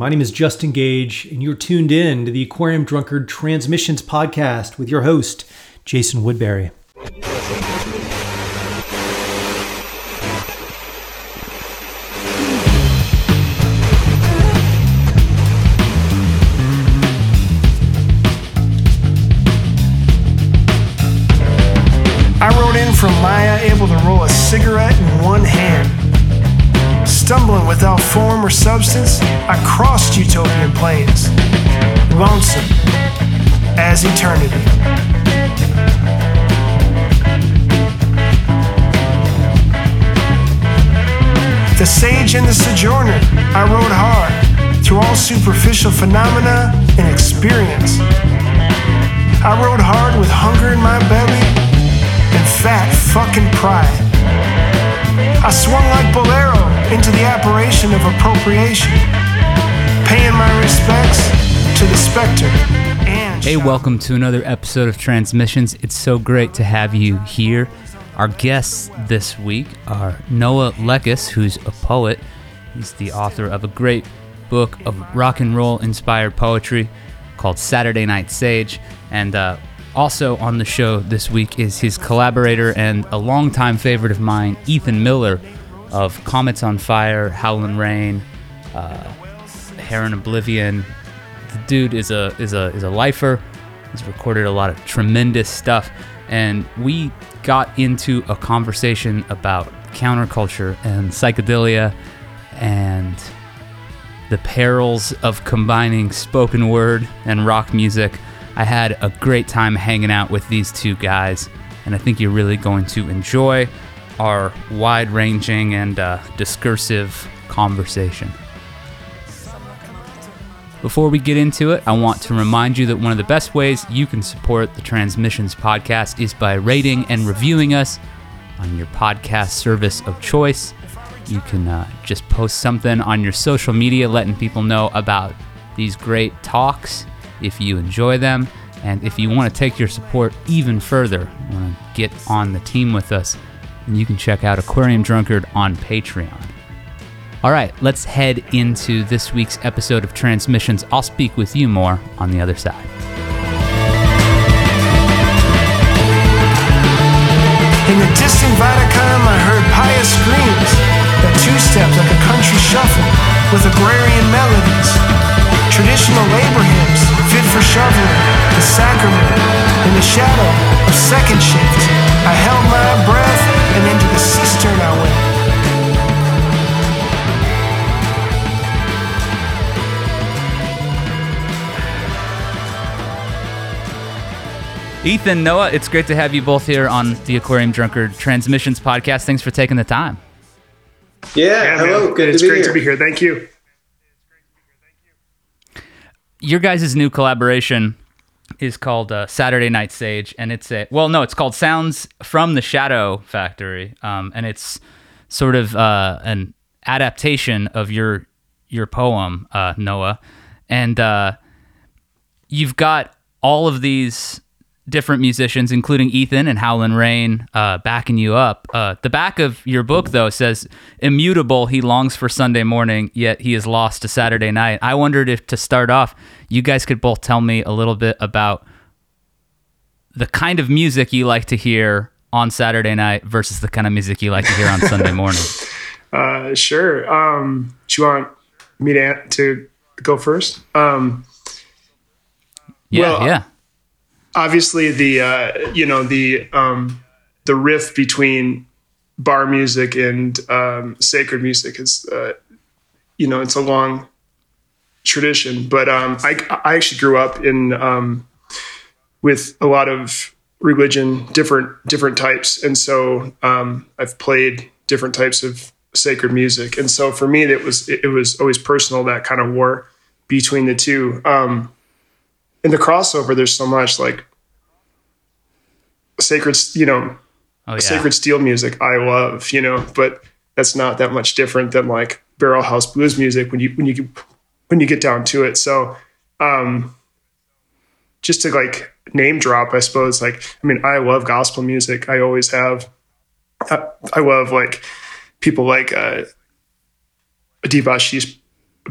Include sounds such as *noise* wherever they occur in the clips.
My name is Justin Gage, and you're tuned in to the Aquarium Drunkard Transmissions podcast with your host, Jason Woodbury. Form or substance, I crossed utopian plains, lonesome as eternity. The sage and the sojourner, I rode hard through all superficial phenomena and experience. I rode hard with hunger in my belly and fat fucking pride. I swung like Bolero into the apparition of appropriation, paying my respects to the specter and. Hey, welcome to another episode of Transmissions. It's so great to have you here. Our guests this week are Noah Lekas, who's a poet. He's the author of a great book of rock and roll inspired poetry called Saturday Night Sage. And uh, also on the show this week is his collaborator and a longtime favorite of mine, Ethan Miller of Comets on Fire, Howlin' Rain, uh, Heron Oblivion. The dude is a is a is a lifer. He's recorded a lot of tremendous stuff, and we got into a conversation about counterculture and psychedelia and the perils of combining spoken word and rock music. I had a great time hanging out with these two guys, and I think you're really going to enjoy our wide ranging and uh, discursive conversation. Before we get into it, I want to remind you that one of the best ways you can support the Transmissions podcast is by rating and reviewing us on your podcast service of choice. You can uh, just post something on your social media letting people know about these great talks if you enjoy them. And if you want to take your support even further, want to get on the team with us, then you can check out Aquarium Drunkard on Patreon. All right, let's head into this week's episode of Transmissions. I'll speak with you more on the other side. In the distant Vatican, I heard pious screams that two-stepped like a country shuffle with agrarian melodies. Traditional labor hymns fit for shoveling the sacrament in the shadow of second shift. I held my breath and into the cistern I went. Ethan, Noah, it's great to have you both here on the Aquarium Drunkard Transmissions podcast. Thanks for taking the time. Yeah, Yeah, hello. man. Good it's to be great here. to be here. Thank you. Your guys' new collaboration is called uh, Saturday Night Sage, and it's a well, no, it's called Sounds from the Shadow Factory, um, and it's sort of uh, an adaptation of your your poem, uh, Noah, and uh, you've got all of these different musicians, including Ethan and Howlin' Rain, uh, backing you up. Uh, the back of your book, though, says, Immutable, he longs for Sunday morning, yet he is lost to Saturday night. I wondered if, to start off, you guys could both tell me a little bit about the kind of music you like to hear on Saturday night versus the kind of music you like to hear on Sunday *laughs* morning. Uh, sure. Um, do you want me to, to go first? Um, Yeah, Well, yeah. Obviously the uh, you know the um, the riff between bar music and um, sacred music is uh, you know it's a long tradition but um, I, I actually grew up in um, with a lot of religion different different types. And so um, I've played different types of sacred music. And so for me it was it, it was always personal that kind of war between the two. Um, in the crossover there's so much like sacred you know Oh, yeah. sacred steel music I love, you know, but that's not that much different than like barrel house blues music when you when you when you get down to it. So um just to like name drop, I suppose like I mean I love gospel music. I always have. I, I love like people like uh Debashish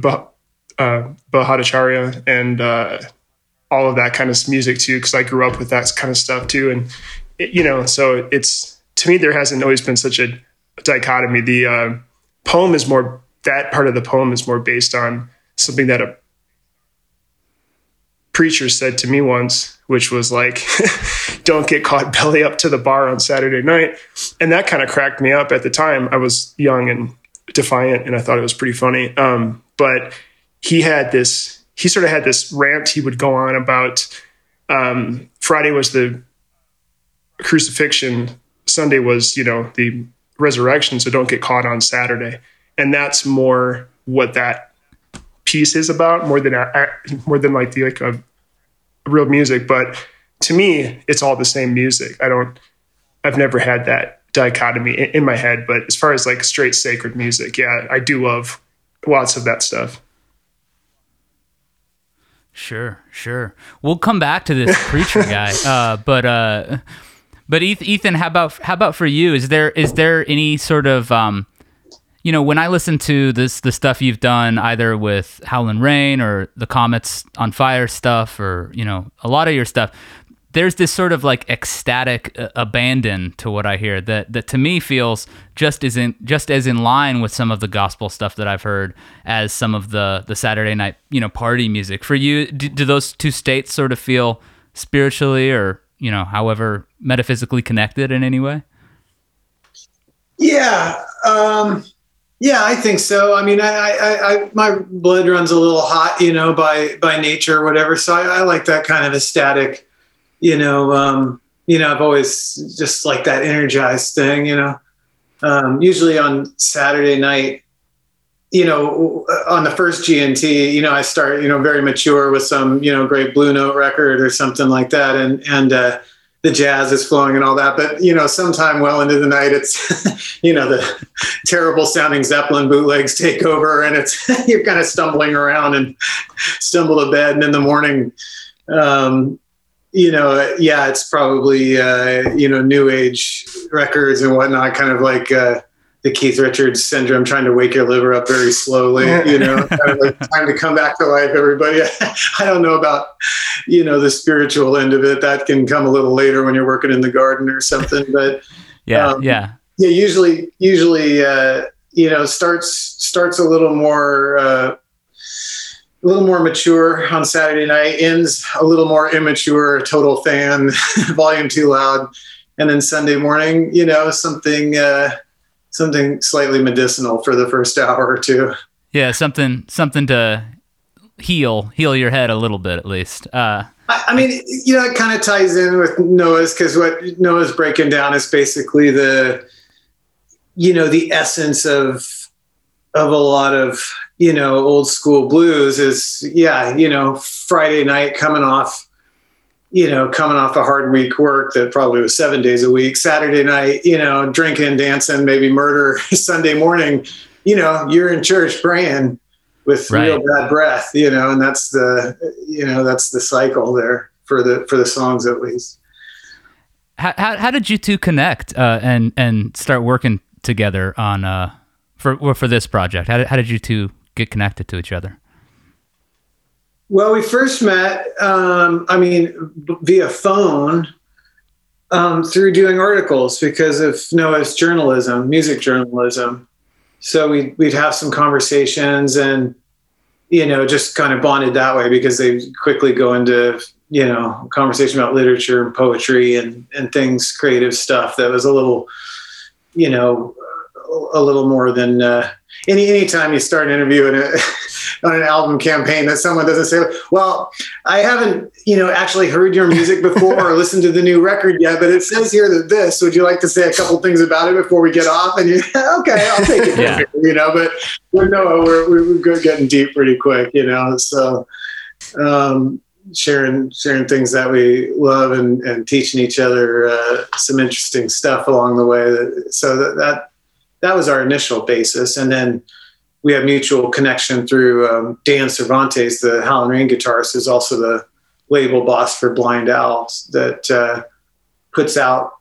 uh, Bhattacharya and uh, all of that kind of music too, because I grew up with that kind of stuff too. And, it, you know, so it's, to me, there hasn't always been such a dichotomy. The uh, poem is more, that part of the poem is more based on something that a preacher said to me once, which was like, *laughs* don't get caught *laughs* belly up to the bar on Saturday night. And that kind of cracked me up at the time. I was young and defiant and I thought it was pretty funny. Um, but he had this, he sort of had this rant he would go on about um, Friday was the crucifixion, Sunday was, you know, the resurrection. So don't get caught on Saturday. And that's more what that piece is about more than more than like the like a, a real music but to me it's all the same music i don't i've never had that dichotomy in, in my head but as far as like straight sacred music yeah i do love lots of that stuff Sure, sure. We'll come back to this preacher *laughs* guy, uh, but uh, but Ethan, how about how about for you? Is there is there any sort of um, you know, when I listen to this, the stuff you've done either with Howlin' Rain or the Comets on Fire stuff, or you know, a lot of your stuff, there's this sort of like ecstatic uh, abandon to what I hear that that to me feels just as in just as in line with some of the gospel stuff that I've heard as some of the the Saturday night you know party music. For you, do, do those two states sort of feel spiritually or you know, however metaphysically connected in any way? Yeah. Um yeah, I think so. I mean, I, I, I, my blood runs a little hot, you know, by by nature or whatever. So I, I like that kind of ecstatic, you know. Um, you know, I've always just like that energized thing, you know. Um, usually on Saturday night, you know, on the first GNT, you know, I start, you know, very mature with some, you know, great Blue Note record or something like that, and and uh, the jazz is flowing and all that. But you know, sometime well into the night, it's *laughs* you know the *laughs* terrible sounding Zeppelin bootlegs take over, and it's *laughs* you're kind of stumbling around and stumble to bed, and in the morning, um, you know, yeah, it's probably uh, you know new age records and whatnot, kind of like. Uh, the Keith Richards syndrome, trying to wake your liver up very slowly, you know, kind of like time to come back to life, everybody. *laughs* I don't know about, you know, the spiritual end of it. That can come a little later when you're working in the garden or something. But yeah, um, yeah. Yeah, usually, usually, uh, you know, starts starts a little more uh, a little more mature on Saturday night, ends a little more immature, total fan, *laughs* volume too loud, and then Sunday morning, you know, something uh, something slightly medicinal for the first hour or two. Yeah, something something to heal heal your head a little bit at least. Uh, I, I mean, you know, it kind of ties in with Noah's because what Noah's breaking down is basically the, you know, the essence of of a lot of you know old school blues is yeah you know Friday night coming off you know, coming off a hard week work that probably was seven days a week, Saturday night, you know, drinking, dancing, maybe murder, *laughs* Sunday morning, you know, you're in church praying with right. real bad breath, you know, and that's the, you know, that's the cycle there for the, for the songs at least. How, how, how did you two connect uh, and, and start working together on, uh, for, for this project? How did, how did you two get connected to each other? Well, we first met, um, I mean, via phone um, through doing articles because of Noah's journalism, music journalism. So we'd, we'd have some conversations and, you know, just kind of bonded that way because they quickly go into, you know, conversation about literature and poetry and, and things, creative stuff that was a little, you know, a little more than uh, any anytime you start an interview in a, *laughs* on an album campaign that someone doesn't say, "Well, I haven't you know actually heard your music before or listened to the new record yet, but it says here that this. Would you like to say a couple things about it before we get off?" And you, *laughs* okay, I'll take it. yeah. *laughs* You know, but we know we're we're getting deep pretty quick. You know, so. Um, sharing sharing things that we love and, and teaching each other uh, some interesting stuff along the way. So that, that that was our initial basis. And then we have mutual connection through um, Dan Cervantes, the Howlin' Rain guitarist, is also the label boss for Blind Owl that uh, puts out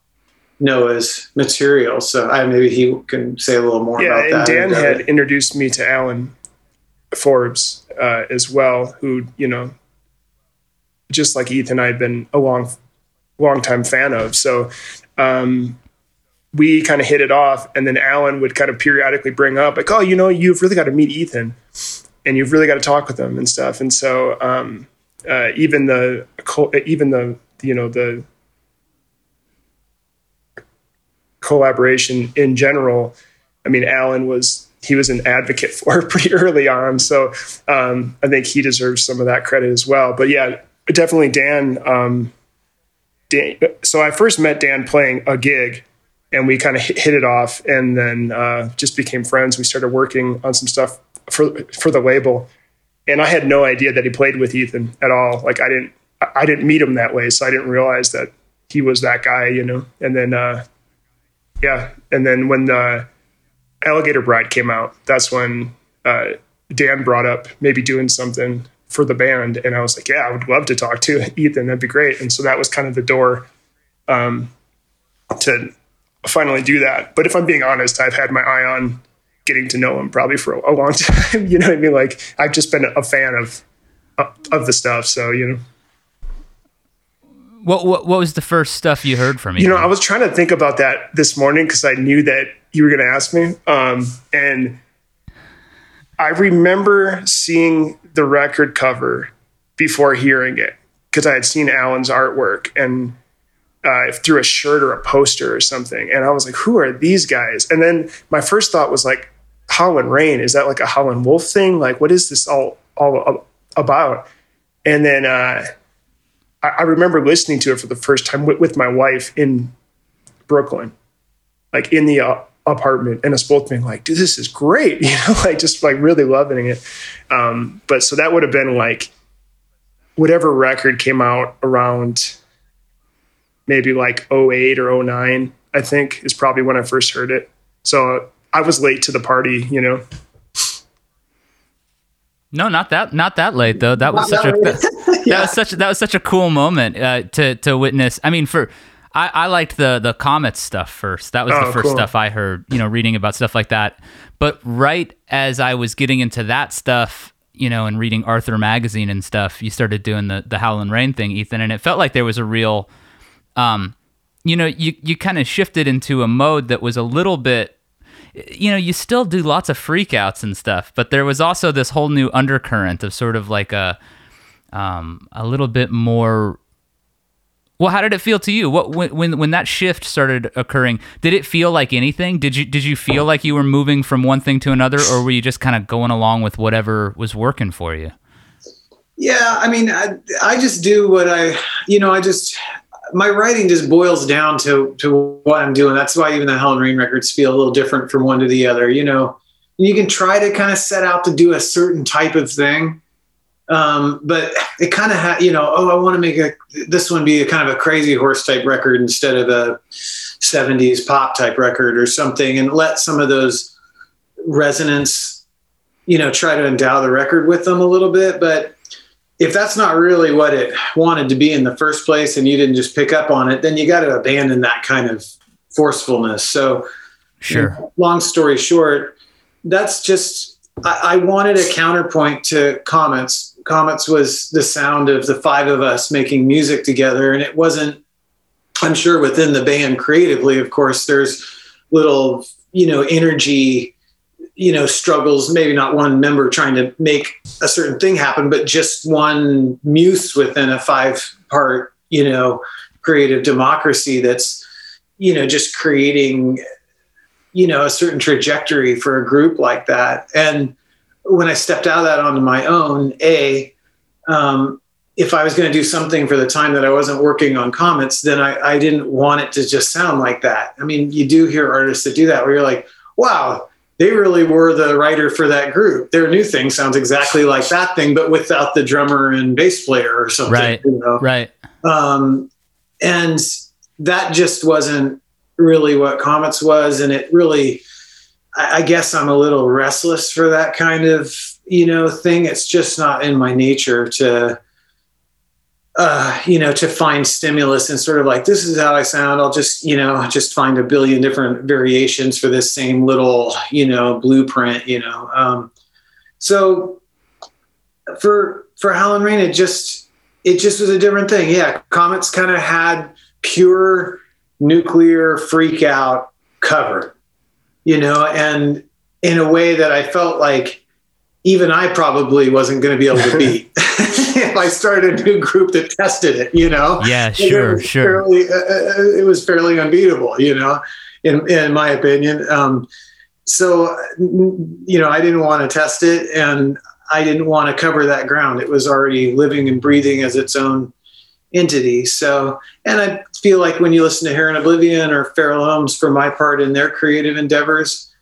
Noah's material. So I maybe he can say a little more yeah, about that. Dan had introduced me to Alan Forbes uh, as well, who you know, just like Ethan, I've been a long, long time fan of. So um, we kind of hit it off, and then Alan would kind of periodically bring up like, "Oh, you know, you've really got to meet Ethan, and you've really got to talk with him and stuff." And so um, uh, even the even the you know the collaboration in general. I mean, Alan was he was an advocate *laughs* for pretty early on, so um, I think he deserves some of that credit as well. But yeah, definitely Dan. Um, Dan so I first met Dan playing a gig, and we kind of hit it off, and then uh, just became friends. We started working on some stuff for for the label, and I had no idea that he played with Ethan at all. Like I didn't I didn't meet him that way, so I didn't realize that he was that guy, you know. And then uh, yeah, and then when the Alligator Bride came out, that's when uh, Dan brought up maybe doing something for the band, and I was like, yeah, I would love to talk to *laughs* Ethan. That'd be great. And so that was kind of the door um, to finally do that. But if I'm being honest, I've had my eye on getting to know him probably for a, long *laughs* time. you know what I mean? Like I've just been a fan of of the stuff. So you know. What, what what was the first stuff you heard from me? You know, I was trying to think about that this morning because I knew that you were going to ask me, um, and I remember seeing the record cover before hearing it because I had seen Alan's artwork and uh, through a shirt or a poster or something, and I was like, "Who are these guys?" And then my first thought was like, "Howlin' Rain is that like a Howlin' Wolf thing? Like, what is this all all about?" And then. Uh, I, I remember listening to it for the first time with, with my wife in Brooklyn, like in the uh, apartment, and us both being like, "Dude, this is great," *laughs* you know, like just like really loving it. Um, but so that would have been like whatever record came out around maybe like 08 or 09, I think is probably when I first heard it. So I was late to the party, you know. No, not that not that late though. That was not such a that, yeah. *laughs* that, was such that was such a cool moment uh, to to witness. I mean, for I, I liked the the Comets stuff first. That was oh, the first cool. stuff I heard. You know, reading about stuff like that. But right as I was getting into that stuff, you know, and reading Arthur magazine and stuff, you started doing the the Howlin' Rain thing, Ethan, and it felt like there was a real, um, you know, you you kind of shifted into a mode that was a little bit you know, you still do lots of freakouts and stuff, but there was also this whole new undercurrent of sort of like a, um, a little bit more. Well, how did it feel to you? What when, when when that shift started occurring? Did it feel like anything? Did you did you feel like you were moving from one thing to another, or were you just kind of going along with whatever was working for you? Yeah, I mean, I, I just do what I, you know, I just my writing just boils down to to what I'm doing. That's why even the Howlin' Rain records feel a little different from one to the other. You know, you can try to kind of set out to do a certain type of thing, um, but it kind of ha- you know, oh, I want to make a this one be a kind of a crazy horse type record instead of a '70s pop type record or something, and let some of those resonance, you know, try to endow the record with them a little bit, but if that's not really what it wanted to be in the first place and you didn't just pick up on it, then you got to abandon that kind of forcefulness. So, sure. Long story short, that's just, I, I, wanted a counterpoint to Comets. Comets was the sound of the five of us making music together. And it wasn't, I'm sure within the band creatively, of course, there's little, you know, energy you know struggles maybe not one member trying to make a certain thing happen but just one muse within a five part you know creative democracy that's you know just creating you know a certain trajectory for a group like that. And when i stepped out of that onto my own a um, if i was going to do something for the time that i wasn't working on Comets then I, I didn't want it to just sound like that. I mean you do hear artists that do that where you're like wow they really were the writer for that group. Their new thing sounds exactly like that thing, but without the drummer and bass player or something. Right. You know? Right. Um, and that just wasn't really what Comets was. And it really, I, I guess I'm a little restless for that kind of, you know, thing. It's just not in my nature to, uh, you know, to find stimulus and sort of like, this is how I sound. I'll just, you know, just find a billion different variations for this same little, you know, blueprint, you know. Um, So for for Howlin' Rain, it just it just was a different thing. Yeah, Comets kind of had pure nuclear freak out cover, you know, and in a way that I felt like even I probably wasn't going to be able to *laughs* beat *laughs* if I started a new group that tested it, you know? Yeah, sure, it sure. Fairly, uh, uh, it was fairly unbeatable, you know, in, in my opinion. Um, so, you know, I didn't want to test it and I didn't want to cover that ground. It was already living and breathing as its own entity. So, and I feel like when you listen to Heron Oblivion or Feral Ohms, for my part, in their creative endeavors,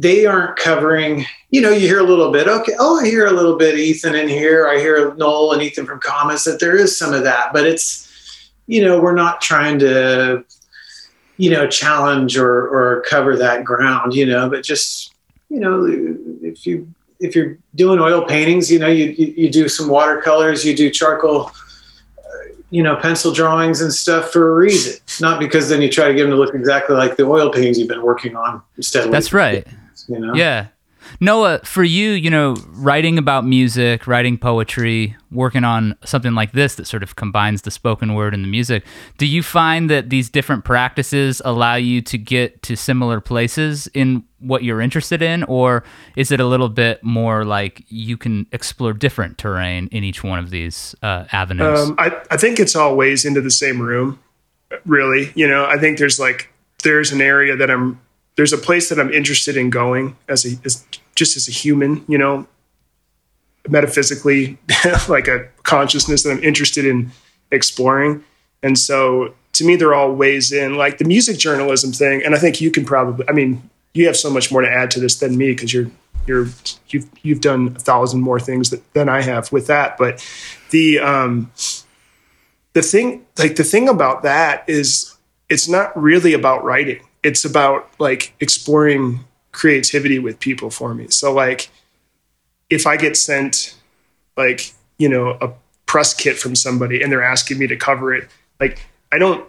they aren't covering, you know, you hear a little bit, okay, oh, I hear a little bit Ethan in here. I hear Noel and Ethan from Comets, that there is some of that, but it's, you know, we're not trying to, you know, challenge or, or cover that ground, you know, but just, you know, if you, if you're doing oil paintings, you know, you, you, you do some watercolors, you do charcoal, uh, you know, pencil drawings and stuff for a reason, not because then you try to get them to look exactly like the oil paintings you've been working on instead. That's right. You know? Yeah. Noah, for you, you know, writing about music, writing poetry, working on something like this that sort of combines the spoken word and the music, do you find that these different practices allow you to get to similar places in what you're interested in? Or is it a little bit more like you can explore different terrain in each one of these uh, avenues? Um, I, I think it's all ways into the same room, really. You know, I think there's like, there's an area that I'm there's a place that I'm interested in going as a as, just as a human, you know, metaphysically, *laughs* like a consciousness that I'm interested in exploring. And so to me, they're all ways in, like the music journalism thing. And I think you can probably, I mean, you have so much more to add to this than me because you're you're you've you've done a thousand more things that, than I have with that. But the um the thing like the thing about that is it's not really about writing it's about like exploring creativity with people for me. So like if I get sent like, you know, a press kit from somebody and they're asking me to cover it, like I don't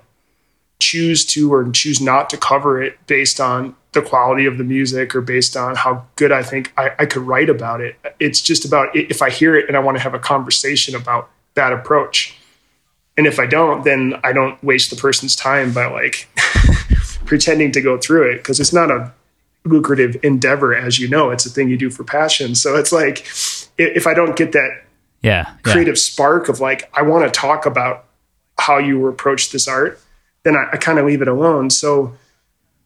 choose to or choose not to cover it based on the quality of the music or based on how good I think I, I could write about it. It's just about if I hear it and I want to have a conversation about that approach. And if I don't, then I don't waste the person's time by like *laughs* pretending to go through it because it's not a lucrative endeavor as you know. It's a thing you do for passion. So it's like if i don't get that yeah, creative yeah. spark of like i want to talk about how you approach this art then i, I kind of leave it alone. So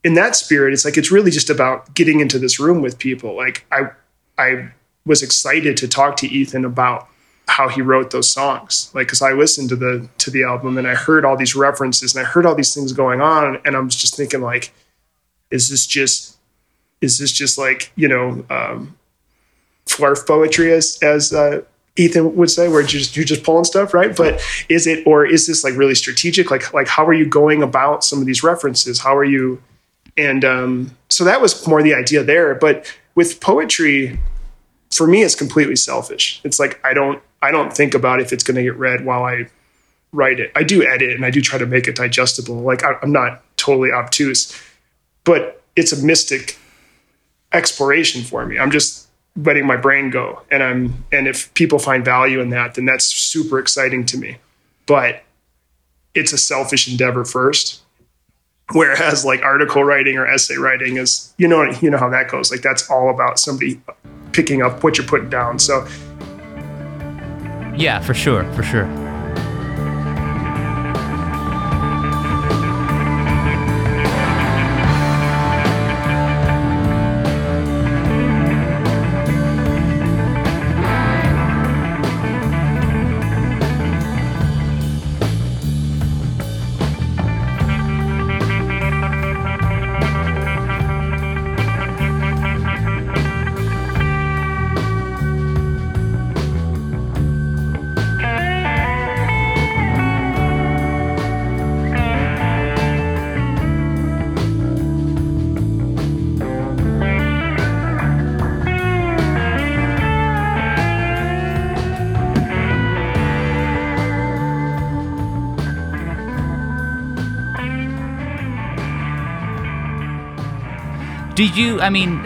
in that spirit it's like it's really just about getting into this room with people. Like i i was excited to talk to ethan about how he wrote those songs. Like because i listened to the to the album and i heard all these references and i heard all these things going on and i'm just thinking like is this just is this just like you know um flarf poetry as as uh ethan would say where you're just you're just pulling stuff right? But is it or is this like really strategic? Like like how are you going about some of these references? How are you and um so that was more the idea there. But with poetry for me it's completely selfish. It's like i don't I don't think about if it's going to get read while I write it. I do edit and I do try to make it digestible. Like I, am not totally obtuse, but it's a mystic exploration for me. I'm just letting my brain go, and I'm and if people find value in that, then that's super exciting to me. But it's a selfish endeavor first. Whereas like article writing or essay writing is, you know, you know how that goes. Like that's all about somebody picking up what you're putting down. So yeah, for sure, for sure. Did you? I mean,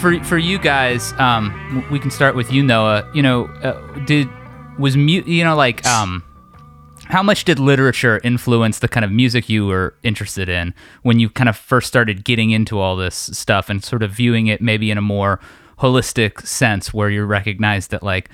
for for you guys, um, we can start with you, Noah. You know, uh, did was mu- you know like um, how much did literature influence the kind of music you were interested in when you kind of first started getting into all this stuff and sort of viewing it maybe in a more holistic sense, where you recognize that like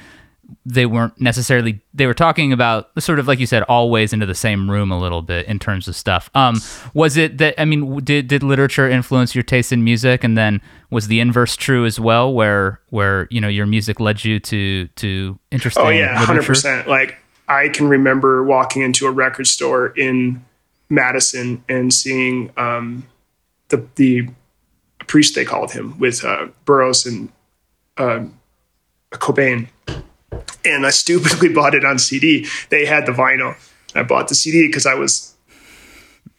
they weren't necessarily they were talking about sort of like you said always into the same room a little bit in terms of stuff. Um was it that i mean did did literature influence your taste in music? And then was the inverse true as well where where you know your music led you to to interesting oh yeah literature? 100% like i can remember walking into a record store in madison and seeing um the the priest they called him with uh burroughs and uh, cobain and I stupidly *laughs* bought it on CD. They had the vinyl. I bought the CD because I was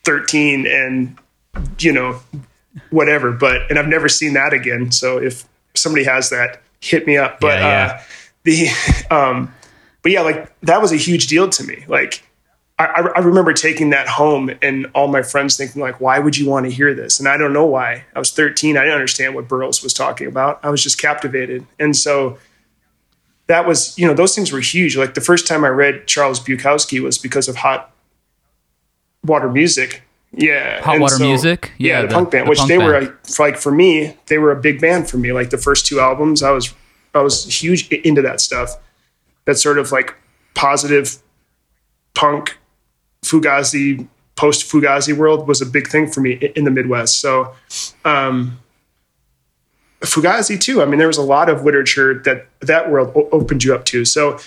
13 and, you know, whatever. But, and I've never seen that again. So if somebody has that, hit me up. But, Yeah, yeah. uh, the, *laughs* um, but yeah, like that was a huge deal to me. Like, I, I- I remember taking that home and all my friends thinking like, why would you want to hear this? And I don't know why. I was 13. I didn't understand what Burroughs was talking about. I was just captivated. And so that was, you know, those things were huge. Like the first time I read Charles Bukowski was because of Hot Water Music. Yeah. Hot And Water Music? Yeah, Yeah, the, the- punk band, the which punk they were band. a, like for me, they were a big band for me. Like the first two albums, I was I was huge into that stuff. That sort of like positive punk Fugazi post Fugazi world was a big thing for me in the Midwest. So um Fugazi too. I mean, there was a lot of literature that that world o- opened you up to. So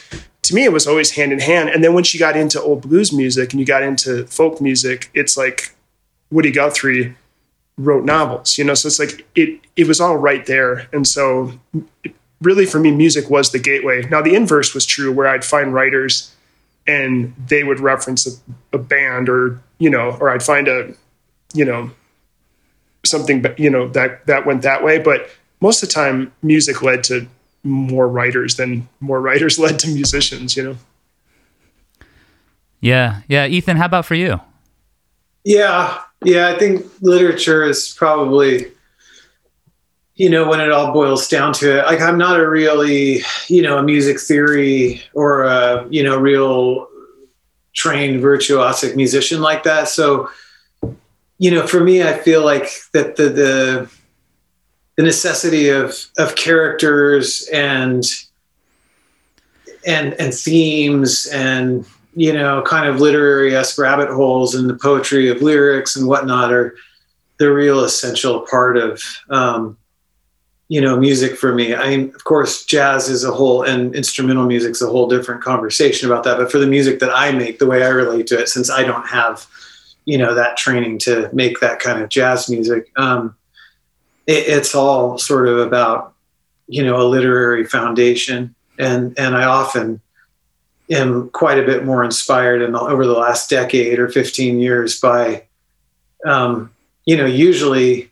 to me, it was always hand in hand. And then once you got into old blues music and you got into folk music, it's like Woody Guthrie wrote novels, you know. So it's like it it was all right there. And so it, really, for me, music was the gateway. Now the inverse was true, where I'd find writers and they would reference a, a band or you know, or I'd find a you know something you know that that went that way but most of the time music led to more writers than more writers *laughs* led to musicians you know yeah yeah ethan how about for you Yeah, yeah. I think literature is probably, you know, when it all boils down to it. Like, I'm not a really, you know, a music theory or a, you know, real trained virtuosic musician like that. So, you know, for me, I feel like that the the the necessity of of characters and and and themes and you know kind of literary esque rabbit holes and the poetry of lyrics and whatnot are the real essential part of um, you know music for me. I mean, of course, jazz is a whole and instrumental music's a whole different conversation about that. But for the music that I make, the way I relate to it, since I don't have you know that training to make that kind of jazz music, um, it, it's all sort of about you know a literary foundation, and and I often am quite a bit more inspired in the, over the last decade or 15 years by um, you know usually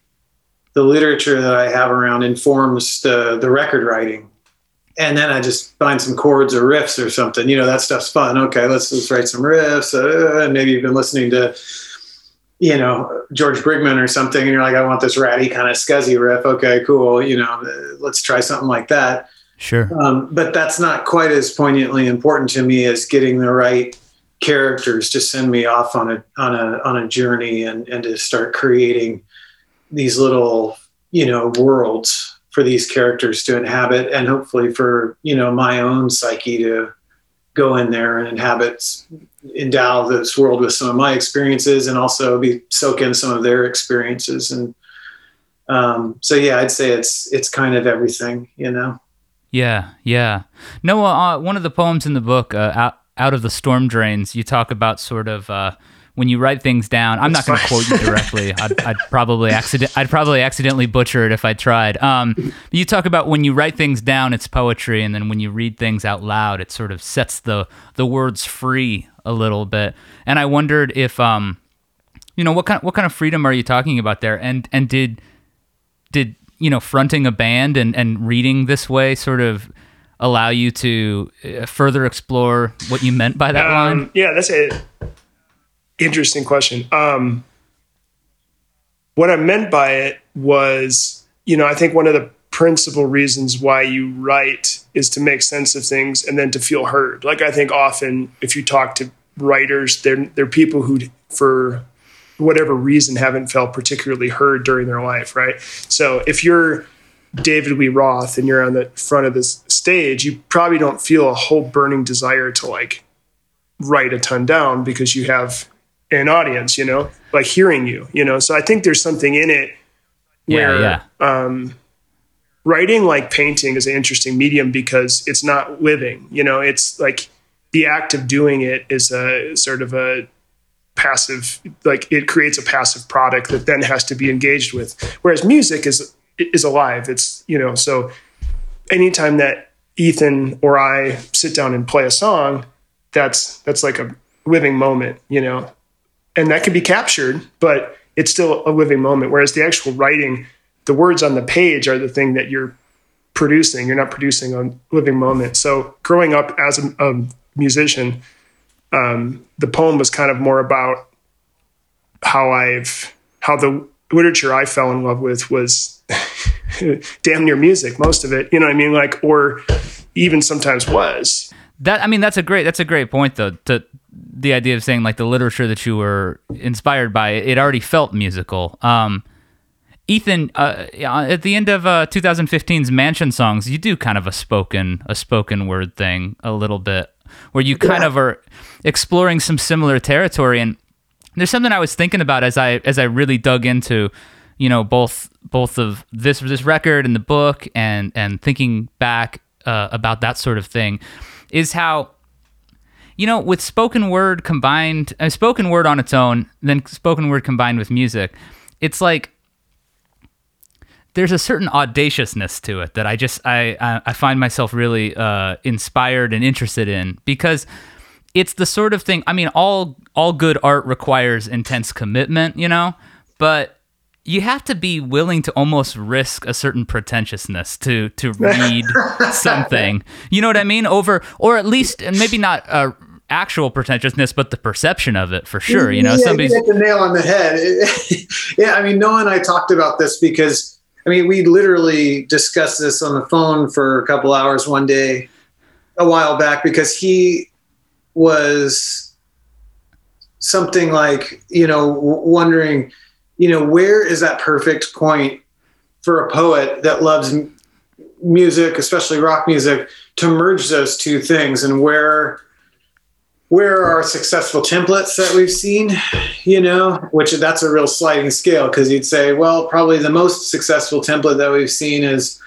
the literature that I have around informs the the record writing, and then I just find some chords or riffs or something. You know that stuff's fun. Okay, let's let's write some riffs. Uh, maybe you've been listening to you know George Brigman or something, and you're like, I want this ratty kind of scuzzy riff. Okay, cool. You know, let's try something like that. sure Um, but that's not quite as poignantly important to me as getting the right characters to send me off on a on a on a journey and and to start creating these little you know worlds for these characters to inhabit and hopefully for you know my own psyche to go in there and inhabit endow this world with some of my experiences and also be soak in some of their experiences and um, so yeah i'd say it's it's kind of everything you know Yeah, yeah. Noah, uh, one of the poems in the book, uh, out, out of the storm drains, you talk about sort of uh, when you write things down. I'm not going to quote you directly. *laughs* I'd, I'd probably accident. I'd probably accidentally butcher it if I tried. Um, you talk about when you write things down, it's poetry, and then when you read things out loud, it sort of sets the the words free a little bit. And I wondered if, um, you know, what kind what kind of freedom are you talking about there? And and did did you know fronting a band and, and reading this way sort of allow you to uh, further explore what you meant by that line Um, yeah, that's a interesting question. Um, what I meant by it was, you know, I think one of the principal reasons why you write is to make sense of things and then to feel heard. Like I think often if you talk to writers, they're they're people who for whatever reason haven't felt particularly heard during their life, right? So if you're David Lee Roth and you're on the front of this stage, you probably don't feel a whole burning desire to like write a ton down because you have an audience, you know, like hearing you, you know. So I think there's something in it where yeah, yeah. Um, writing like painting is an interesting medium because it's not living, you know, it's like the act of doing it is a sort of a passive like it creates a passive product that then has to be engaged with. Whereas music is is alive. It's you know so anytime that ethan or i sit down and play a song that's that's like a living moment you know. And that can be captured but it's still a living moment. Whereas the actual writing the words on the page are the thing that you're producing you're not producing a living moment so growing up as a, a musician um, the poem was kind of more about how I've how the literature I fell in love with was *laughs* damn near music, most of it. You know what I mean? Like, or even sometimes was. That I mean, that's a great that's a great point though. To the idea of saying like the literature that you were inspired by, it already felt musical. Um, Ethan, uh, at the end of uh, 2015's Mansion Songs, you do kind of a spoken a spoken word thing a little bit, where you kind yeah. of are exploring some similar territory. And there's something I was thinking about as I as I really dug into, you know, both both of this this record and the book, and and thinking back uh, about that sort of thing, is how you know, with spoken word combined, uh, spoken word on its own, then spoken word combined with music, it's like there's a certain audaciousness to it that I just I I find myself really uh, inspired and interested in because it's the sort of thing. I mean, all all good art requires intense commitment, you know, but you have to be willing to almost risk a certain pretentiousness to to *laughs* read something. You know what I mean? Over or at least and maybe not uh, actual pretentiousness, but the perception of it for sure. You know, yeah, somebody's hit the nail on the head. *laughs* yeah, I mean, Noah and I talked about this because I mean, we literally discussed this on the phone for a couple hours one day a while back because he was something like, you know, wondering, you know, where is that perfect point for a poet that loves music, especially rock music, to merge those two things and where where are successful templates that we've seen? You know which that's a real sliding scale because you'd say well probably the most successful template that we've seen is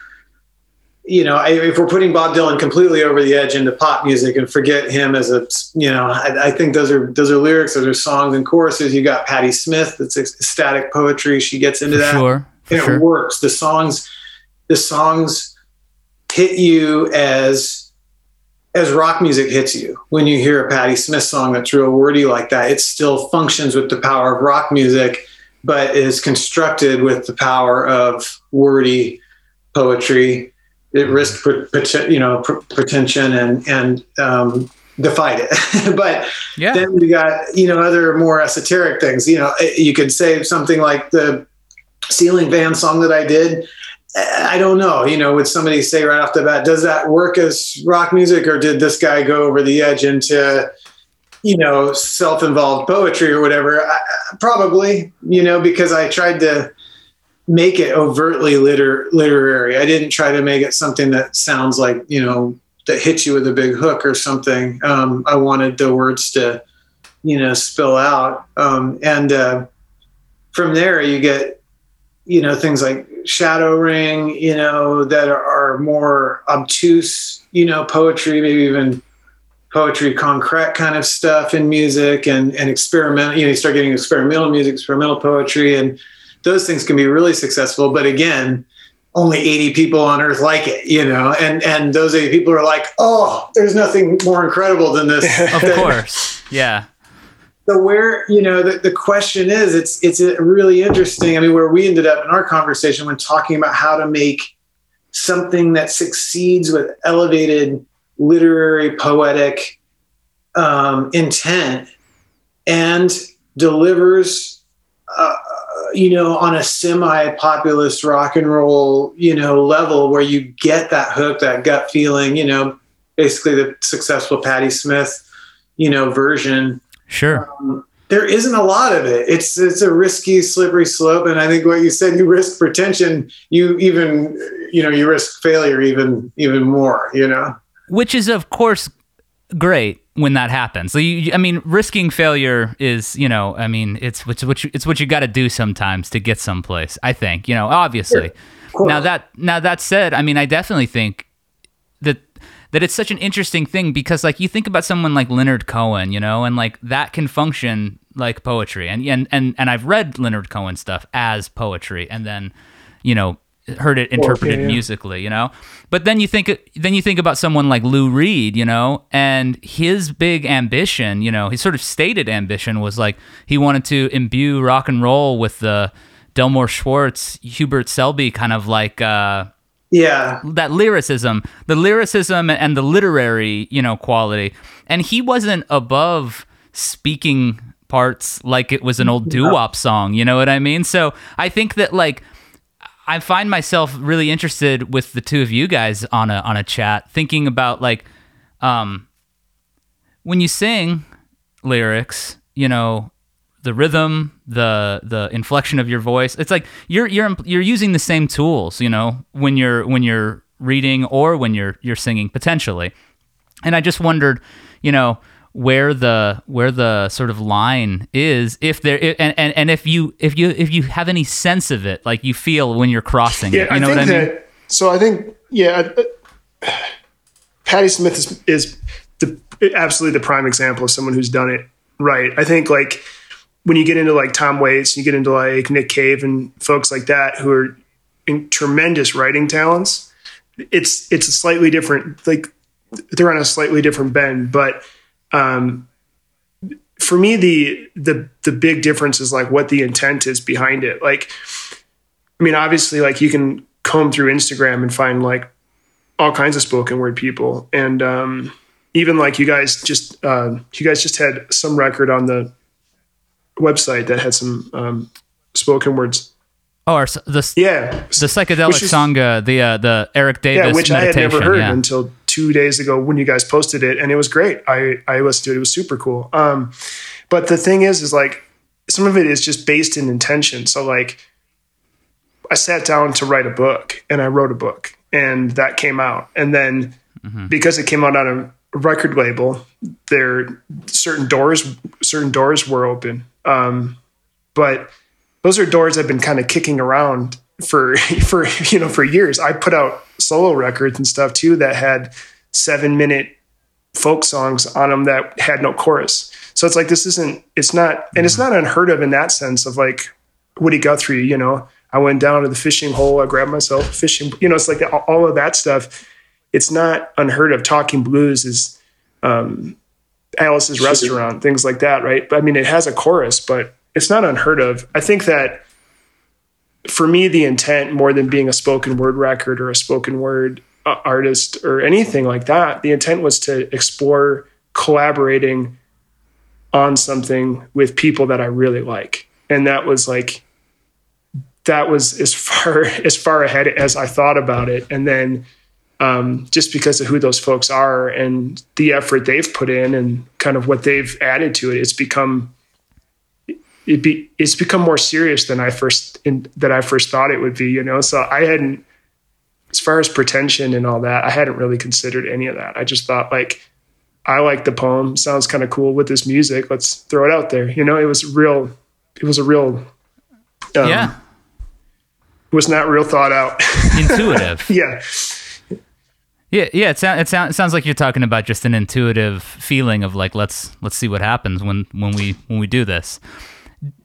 you know if we're putting bob dylan completely over the edge into pop music and forget him as a you know i, I think those are those are lyrics those are songs and choruses. You got patti smith that's ecstatic poetry. She gets into for that. sure, and sure. it works. The songs the songs hit you as as rock music hits you when you hear a Patti Smith song that's real wordy like that, it still functions with the power of rock music, but is constructed with the power of wordy poetry. It risks, you know, pretension and and um, defied it. *laughs* but yeah. then you got you know other more esoteric things. You know, you could say something like the ceiling fan song that I did I don't know. You know, would somebody say right off the bat, does that work as rock music, or did this guy go over the edge into, you know, self-involved poetry or whatever? I, probably, you know, because I tried to make it overtly liter- literary. I didn't try to make it something that sounds like, you know, that hits you with a big hook or something. Um, I wanted the words to, you know, spill out. Um, and uh, from there, you get you know things like shadow ring you know that are, are, more obtuse you know poetry maybe even poetry concrete kind of stuff in music and and experimental you know you start getting experimental music experimental poetry and those things can be really successful. But again only 80 people on earth like it you know and and those 80 people are like oh there's nothing more incredible than this. *laughs* Of *laughs* course. Yeah so where you know the, the question is it's it's really interesting i mean where we ended up in our conversation when talking about how to make something that succeeds with elevated literary poetic um, intent and delivers uh, you know, on a semi-populist rock and roll, you know, level where you get that hook, that gut feeling, you know, basically the successful Patti Smith, you know, version. Sure. Um, there isn't a lot of it. It's it's a risky, slippery slope, and I think what you said, you risk pretension, you even, you know, you risk failure even even more. You know, which is of course great when that happens. So you, I mean, risking failure is, you know, I mean, it's it's what you, it's what you got to do sometimes to get someplace. I think, you know, obviously. Sure. Now that now that said, I mean, I definitely think that it's such an interesting thing because like you think about someone like Leonard Cohen, you know, and like that can function like poetry. And and and, and I've read Leonard Cohen stuff as poetry and then, you know, heard it interpreted yeah, yeah. musically, you know. But then you think then you think about someone like Lou Reed, you know, and his big ambition, you know, his sort of stated ambition was like he wanted to imbue rock and roll with the Delmore Schwartz, Hubert Selby kind of like uh yeah. That lyricism the lyricism and the literary you know quality. And he wasn't above speaking parts like it was an old doo-wop song you know what i mean? So i think that like I find myself really interested with the two of you guys on a on a chat, thinking about like, um, when you sing lyrics, you know, the rhythm, the the inflection of your voice. It's like you're you're you're using the same tools, you know, when you're when you're reading or when you're you're singing potentially. And I just wondered, you know, where the where the sort of line is if there and, and and if you if you if you have any sense of it like you feel when you're crossing yeah, it you know I what i mean so i think yeah uh, patti smith is is the absolutely the prime example of someone who's done it right i think like when you get into like tom waits you get into like nick cave and folks like that who are in tremendous writing talents it's it's a slightly different like they're on a slightly different bend but um, for me, the the the big difference is like what the intent is behind it. Like, I mean, obviously, like you can comb through Instagram and find like all kinds of spoken word people, and um, even like you guys just uh, you guys just had some record on the website that had some um, spoken words. Oh, our, the yeah, the psychedelic is, song, uh, the uh, the Eric Davis, yeah, which meditation, I had never heard yeah. until two days ago when you guys posted it, and it was great. I I listened to it; it was super cool. Um, but the thing is, is like some of it is just based in intention. So like, I sat down to write a book, and I wrote a book, and that came out, and then mm-hmm. because it came out on a record label, there certain doors certain doors were open. Um, but those are doors I've been kind of kicking around for *laughs* for you know for years. I put out solo records and stuff too that had seven minute folk songs on them that had no chorus. So it's like this isn't it's not and it's not unheard of in that sense of like Woody Guthrie, you know. I went down to the fishing hole, I grabbed myself fishing, you know, it's like all of that stuff. It's not unheard of. Talking blues is um, Alice's restaurant, things like that, right? But I mean, it has a chorus, but it's not unheard of. I think that for me, the intent more than being a spoken word record or a spoken word uh, artist or anything like that, the intent was to explore collaborating on something with people that I really like. And that was like, that was as *laughs* far as far ahead as I thought about it. And then um, just because of who those folks are and the effort they've put in and kind of what they've added to it, it's become it be it's become more serious than I first in, that I first thought it would be. You know, so I hadn't as far as pretension and all that, I hadn't really considered any of that. I just thought like I like the poem, sounds kind of cool with this music. Let's throw it out there. You know, it was real. It was a real. Um, yeah. It was not real thought out. Intuitive. *laughs* yeah. Yeah, yeah. It, sound, it, sound, it sounds like you're talking about just an intuitive feeling of like let's let's see what happens when when we when we do this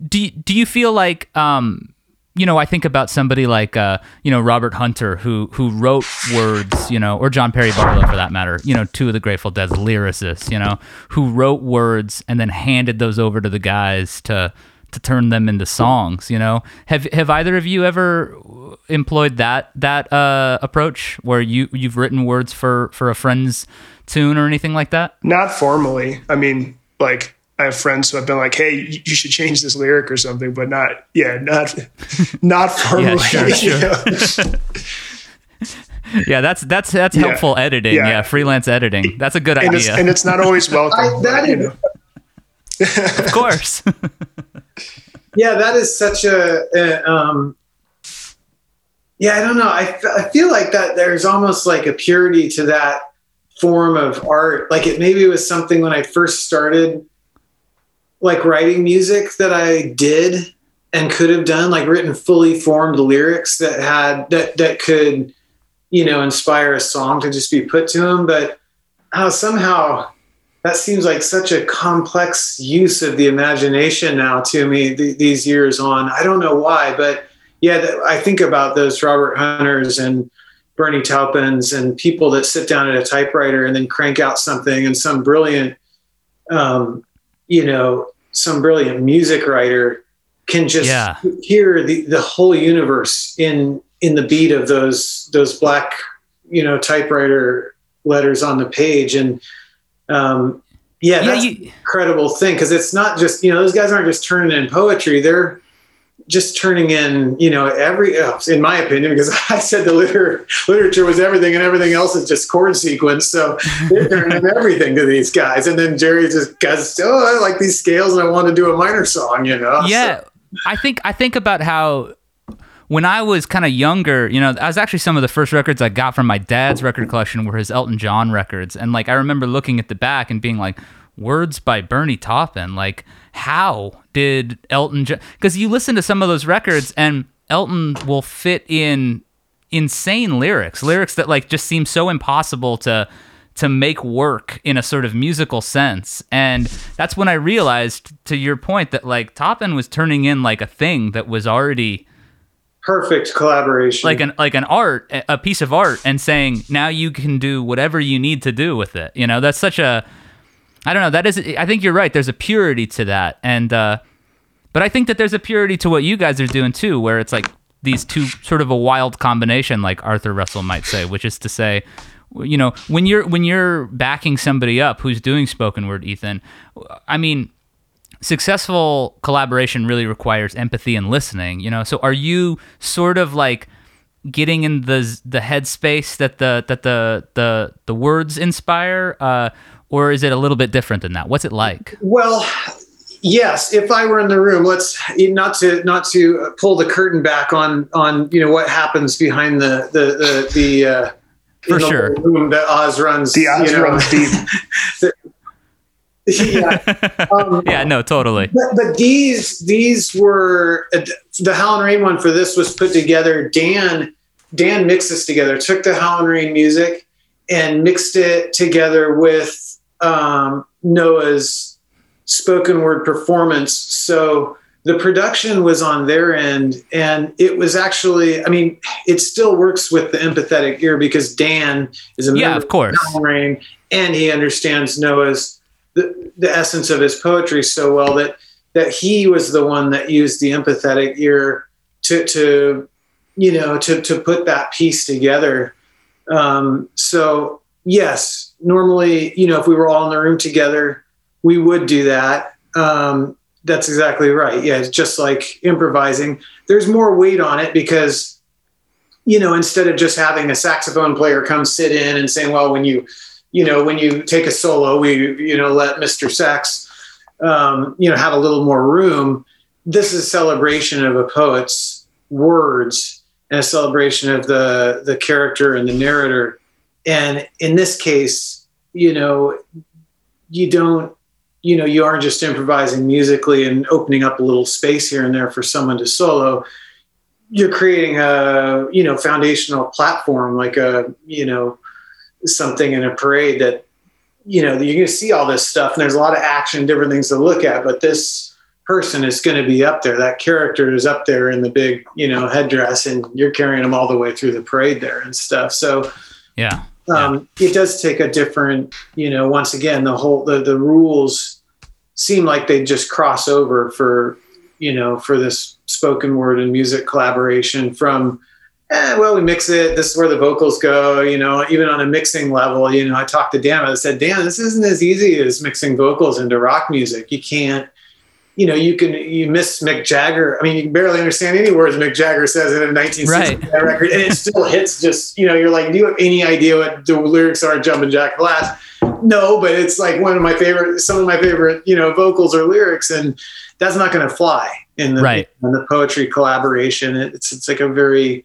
do do you feel like um, you know, I think about somebody like uh, you know Robert Hunter who who wrote words, you know, or John Perry Barlow for that matter, you know, two of the Grateful Dead's lyricists, you know, who wrote words and then handed those over to the guys to to turn them into songs. You know, have have either of you ever employed that that uh, approach where you you've written words for for a friend's tune or anything like that? Not formally. I mean, like I have friends who have been like, "Hey, you should change this lyric or something," but not, yeah, not, *laughs* not *laughs* formally. yeah, sure, sure. *laughs* yeah, that's that's that's Yeah. helpful editing. Yeah. Yeah. freelance editing. That's a good and it's idea. and it's not always welcome. I- that but, you know. of course. Yeah that is such a, a um yeah i don't know. I, I feel like that there's almost like a purity to that form of art. Like it maybe was something when i first started like writing music that i did and could have done like written fully formed lyrics that had that that could you know inspire a song to just be put to them but uh, somehow that seems like such a complex use of the imagination now to me th- these years on. I don't know why, but yeah, th- I think about those Robert Hunters and Bernie Taupins and people that sit down at a typewriter and then crank out something and some brilliant, um, you know, some brilliant music writer can just Yeah. hear the, the whole universe in in the beat of those those black you know typewriter letters on the page and um, yeah, yeah, that's you, an incredible thing because it's not just you know those guys aren't just turning in poetry; they're just turning in you know every uh, in my opinion because *laughs* I said the liter- literature was everything and everything else is just chord sequence. So they're turning everything to these guys, and then Jerry just goes, "Oh, I like these scales and I want to do a minor song," you know? yeah So- i think i think about how when i was kind of younger you know i was actually some of the first records i got from my dad's record collection were his elton john records and like i remember looking at the back and being like words by bernie taupin like how did elton john because you listen to some of those records and elton will fit in insane lyrics lyrics that like just seem so impossible to to make work in a sort of musical sense. And that's when I realized, to your point, that like Taupin was turning in like a thing that was already perfect collaboration. like an like an art, a piece of art, and saying now you can do whatever you need to do with it. You know, that's such a I don't know. That is, I think you're right. There's a purity to that, and uh, but I think that there's a purity to what you guys are doing too, where it's like these two sort of a wild combination, like Arthur Russell might say, which is to say, you know, when you're when you're backing somebody up who's doing spoken word, Ethan, I mean, successful collaboration really requires empathy and listening. You know, so are you sort of like getting in the the headspace that the that the the the words inspire, uh, or is it a little bit different than that? What's it like? Well, yes. If I were in the room, let's not to not to pull the curtain back on on you know what happens behind the the the, the uh, For in the sure. room that Oz runs. The Oz you know. runs deep. *laughs* yeah. Um, *laughs* Yeah, no, totally. but, but these these were the Howlin' Rain one for this was put together. Dan Dan mixed this together, took the Howlin' Rain music and mixed it together with um, Noah's spoken word performance. So the production was on their end, and it was actually, I mean, it still works with the empathetic ear because Dan is a Yeah, member of course. Howlin' Rain, and he understands Noah's the, the essence of his poetry so well that that he was the one that used the empathetic ear to to you know to to put that piece together. Um, so yes, normally you know if we were all in the room together, we would do that. Um, that's exactly right. Yeah, it's just like improvising. There's more weight on it because you know instead of just having a saxophone player come sit in and saying, well, when you you know when you take a solo, we you know let Mr. Sax um, you know have a little more room. This is a celebration of a poet's words and a celebration of the the character and the narrator. And in this case, you know, you don't you know you aren't just improvising musically and opening up a little space here and there for someone to solo you're creating a you know foundational platform like a you know something in a parade that you know you're going to see all this stuff and there's a lot of action different things to look at but this person is going to be up there. That character is up there in the big you know headdress and you're carrying them all the way through the parade there and stuff. So Yeah. um, it does take a different you know once again the whole the, the rules seem like they just cross over for you know for this spoken word and music collaboration from eh, well, we mix it. This is where the vocals go. You know, even on a mixing level, you know, I talked to Dan. I said, Dan, this isn't as easy as mixing vocals into rock music. You can't, you know, you can you miss Mick Jagger. I mean, you can barely understand any words Mick Jagger says in a 1960 right. record, and it still hits. Just you know, you're like, do you have any idea what the lyrics are? Jumping Jack Flash? No, but it's like one of my favorite, some of my favorite, you know, vocals or lyrics, and that's not going to fly in the right. in the poetry collaboration. It's it's like a very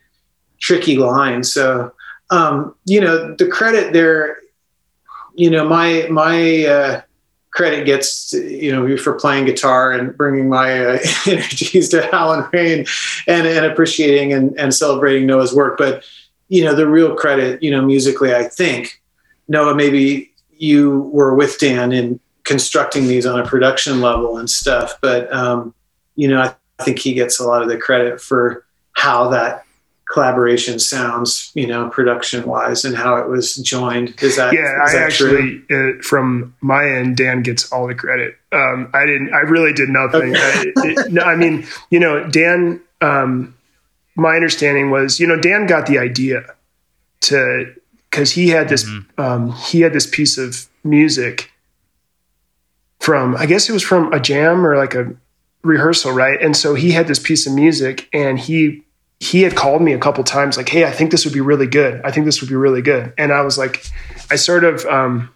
tricky line. So, um, you know, the credit there, you know, my my uh, credit gets, you know, for playing guitar and bringing my uh, *laughs* energies to Howlin' Rain and, and appreciating and, and celebrating Noah's work. But, you know, the real credit, you know, musically, I think, Noah, maybe you were with Dan in constructing these on a production level and stuff. But, um, you know, I, I think he gets a lot of the credit for how that collaboration sounds, you know, production wise and how it was joined. Is that yeah? Is I actually, uh, from my end, Dan gets all the credit. Um, I didn't. I really did nothing. I, it, no, I mean, you know, Dan. Um, my understanding was, you know, Dan got the idea to because he had this mm-hmm. um, he had this piece of music from I guess it was from a jam or like a rehearsal, right? And so he had this piece of music and he he had called me a couple times like hey i think this would be really good. I think this would be really good. And i was like i sort of um,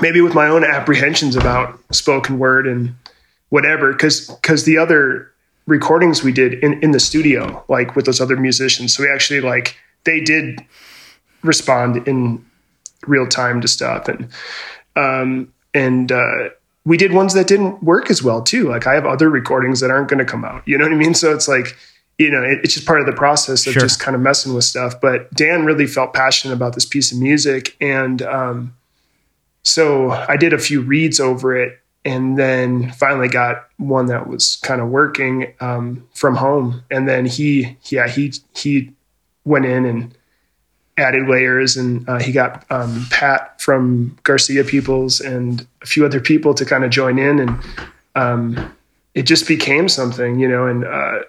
maybe with my own apprehensions about spoken word and whatever because because the other recordings we did in, in the studio like with those other musicians so we actually like they did respond in real time to stuff. And um and uh we did ones that didn't work as well too. Like i have other recordings that aren't going to come out you know what i mean? So it's like you know, it, it's just part of the process of sure. just kind of messing with stuff. But Dan really felt passionate about this piece of music. And um, so I did a few reads over it and then finally got one that was kind of working um, from home. And then he, yeah, he, he went in and added layers and uh, he got um, Pat from Garcia Peoples and a few other people to kind of join in. And um, it just became something, you know, and, uh,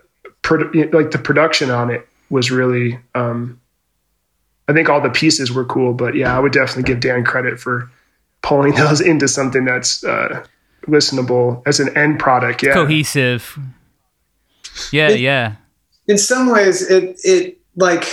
produ- like the production on it was really um, I think all the pieces were cool, but yeah, I would definitely give Dan credit for pulling *laughs* those into something that's uh, listenable as an end product. Yeah, cohesive. Yeah, it, yeah. In some ways, it it like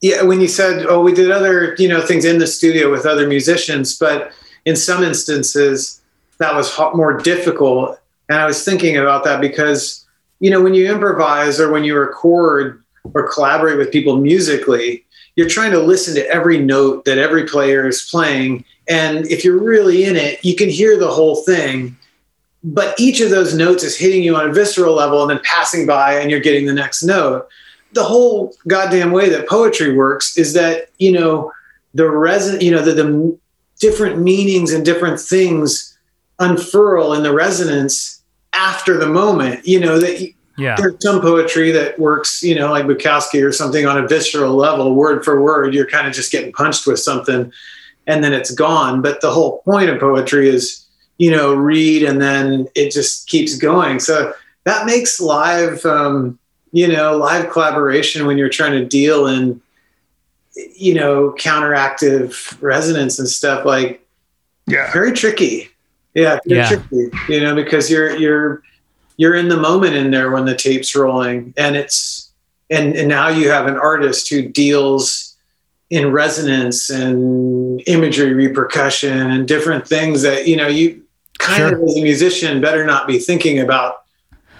yeah, when you said, "Oh, we did other you know things in the studio with other musicians," but in some instances that was more difficult. And I was thinking about that because you know, when you improvise or when you record or collaborate with people musically, you're trying to listen to every note that every player is playing. And if you're really in it, you can hear the whole thing. But each of those notes is hitting you on a visceral level and then passing by and you're getting the next note. The whole goddamn way that poetry works is that, you know, the reson you know, the, the different meanings and different things unfurl in the resonance after the moment. You know that yeah. there's some poetry that works, you know, like Bukowski or something on a visceral level, word for word. You're kind of just getting punched with something, and then it's gone. But the whole point of poetry is, you know, read and then it just keeps going. So that makes live, um, you know, live collaboration when you're trying to deal in, you know, counteractive resonance and stuff like, yeah, very tricky. Yeah, yeah. Tricky, you know, because you're you're you're in the moment in there when the tape's rolling, and it's and and now you have an artist who deals in resonance and imagery repercussion and different things that you know you kind sure. of as a musician better not be thinking about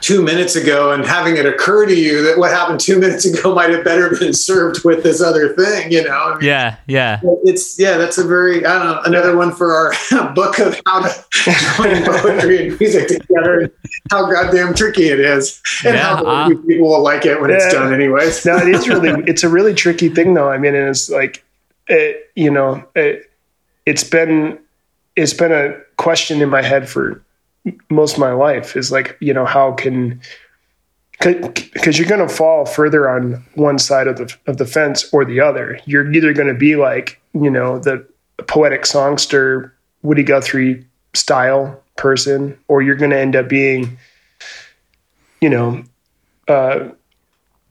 two minutes ago and having it occur to you that what happened two *laughs* minutes ago might have better been served with this other thing, you know? I mean, yeah, yeah. It's, yeah, that's a very, I don't know, another one for our *laughs* book of how to join *laughs* poetry and music together and how goddamn tricky it is and yeah, how uh, people will like it when yeah. it's done anyways. no, it is really, it's a really tricky thing though. I mean, it's like, it, you know, it, it's been, it's been a question in my head for most of my life is like you know how can because you're going to fall further on one side of the of the fence or the other. You're either going to be like you know the poetic songster Woody Guthrie style person, or you're going to end up being you know uh,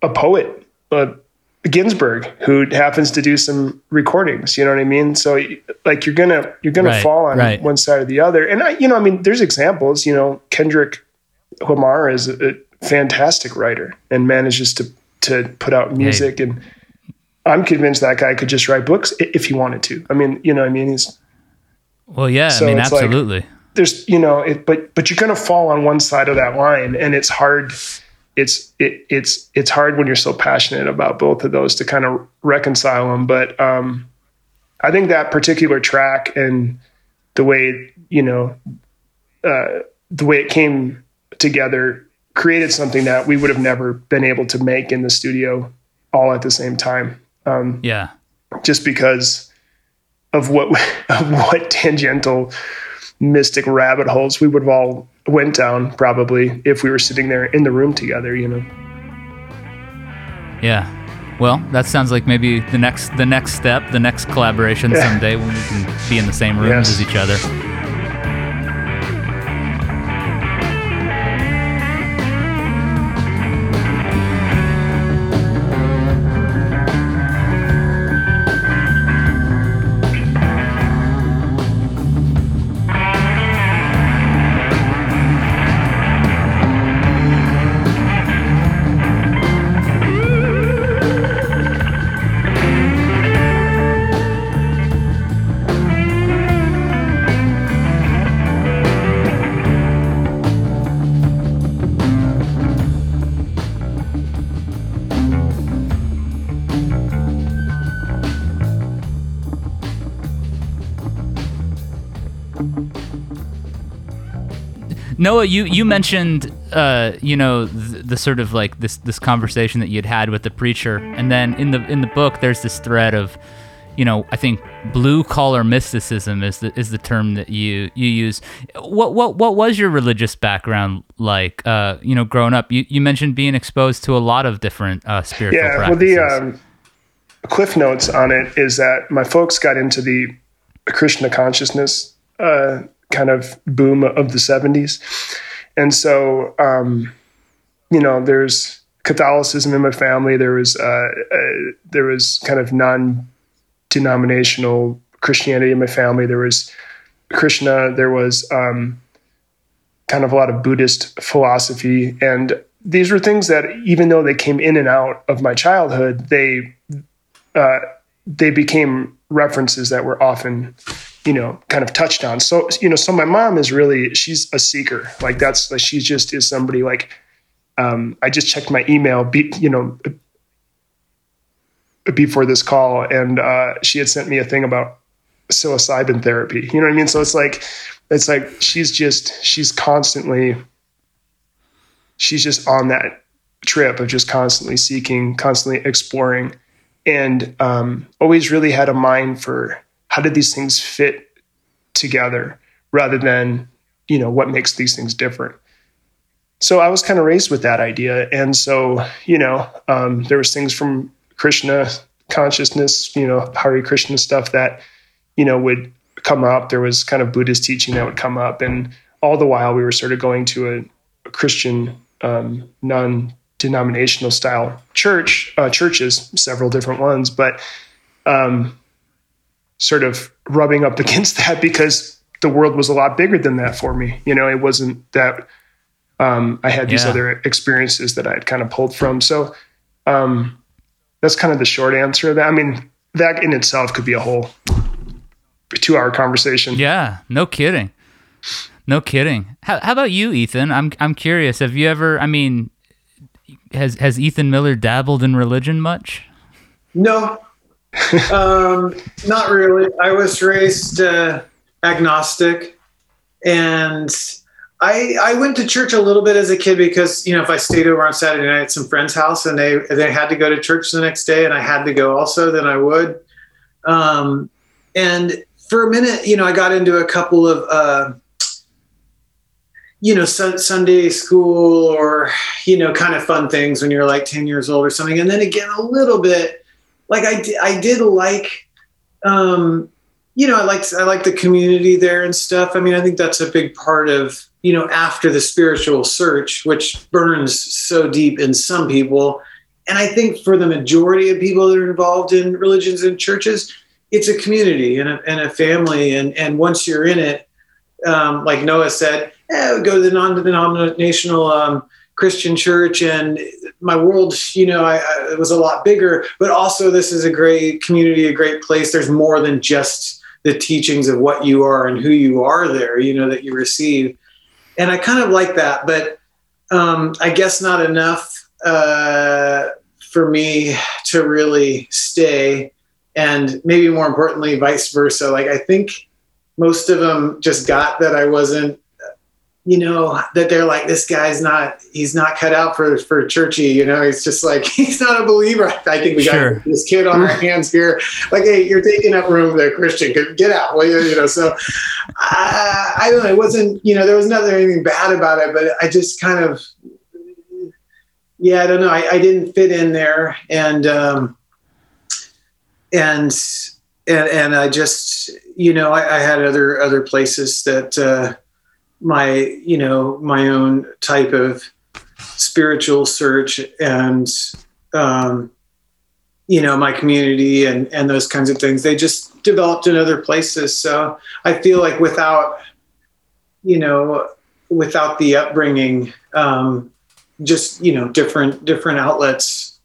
a poet, a Ginsberg who happens to do some recordings. You know what I mean? So like you're gonna you're gonna Right, fall on right. one side or the other. And I, you know, I mean, there's examples. You know, Kendrick Lamar is a, fantastic writer and manages to to put out music. And I'm convinced that guy could just write books if he wanted to. I mean, you know, I mean, he's Well, yeah, So I mean, it's like- absolutely. there's you know it but but you're to fall on one side of that line and it's hard it's it, it's it's hard when you're so passionate about both of those to kind of reconcile them but um i think that particular track and the way you know uh the way it came together created something that we would have never been able to make in the studio all at the same time um yeah. just because of what *laughs* of what tangential mystic rabbit holes we would have all went down probably if we were sitting there in the room together you know Yeah. Well, that sounds like maybe the next the next step, the next collaboration someday when we can be in the same rooms Yes. as each other. Noah, you you mentioned uh, you know the, the sort of like this this conversation that you'd had with the preacher, and then in the in the book there's this thread of, you know, I think blue collar mysticism is the is the term that you you use. What what what was your religious background like? Uh, you know, growing up, you, you mentioned being exposed to a lot of different uh, spiritual yeah well the um cliff notes on it is that my folks got into the krishna consciousness uh kind of boom of the 70s and so um you know there's catholicism in my family. There was uh, uh there was kind of non denominational christianity in my family. There was krishna. There was um kind of a lot of buddhist philosophy. And these were things that even though they came in and out of my childhood they uh, they became references that were often you know kind of touched on. So you know so my mom is really she's a seeker. Like that's like she just is somebody like um, i just checked my email be, you know before this call and uh, she had sent me a thing about psilocybin therapy. You know what i mean? So it's like it's like she's just she's constantly she's just on that trip of just constantly seeking constantly exploring and um, always really had a mind for how did these things fit together rather than you know what makes these things different? So i was kind of raised with that idea. And so you know um, there was things from krishna consciousness you know hari krishna stuff that you know would come up. There was kind of buddhist teaching that would come up. And all the while we were sort of going to a, a christian um, non denominational style church uh, churches, several different ones, but um, sort of rubbing up *laughs* against that because the world was a lot bigger than that for me. You know, it wasn't that um, I had these Yeah. other experiences that I had kind of pulled from. So um, that's kind of the short answer of that. I mean, that in itself could be a whole two-hour conversation. Yeah, no kidding. No kidding. How, how about you, Ethan? I'm I'm curious. Have you ever? I mean, has has Ethan Miller dabbled in religion much? No, *laughs* um, not really. I was raised uh, agnostic, and I I went to church a little bit as a kid because you know if I stayed over on Saturday night at some friend's house and they they had to go to church the next day and I had to go also, then I would. Um, and for a minute, you know, I got into a couple of. Uh, you know, sun, Sunday school or, you know, kind of fun things when you're like 10 years old or something. And then again, a little bit, like I, I did like, um, you know, I like I like the community there and stuff. I mean, I think that's a big part of, you know, after the spiritual search, which burns so deep in some people and I think for the majority of people that are involved in religions and churches, it's a community and a, and a family. And, and once you're in it, um, like Noah said, eh, go to the non-denominational um, Christian church, and my world, you know, I, I, it was a lot bigger. But also, this is a great community, a great place. There's more than just the teachings of what you are and who you are there, you know, that you receive. And I kind of like that, but um, I guess not enough uh, for me to really stay. And maybe more importantly, vice versa. Like, I think most of them just got that I wasn't you know that they're like this guy's not he's not cut out for for churchy you know? He's just like *laughs* he's not a believer. I think we sure. got this kid on our *laughs* hands here. Like hey you're taking up room there christian. Get out well you? Know so uh, i don't know. It wasn't you know there was nothing anything bad about it but i just kind of yeah i don't know. I, I didn't fit in there. And um and and and i just you know i, I had other other places that uh my you know my own type of spiritual search and um, you know my community and and those kinds of things they just developed in other places so i feel like without you know without the upbringing um, just you know different different outlets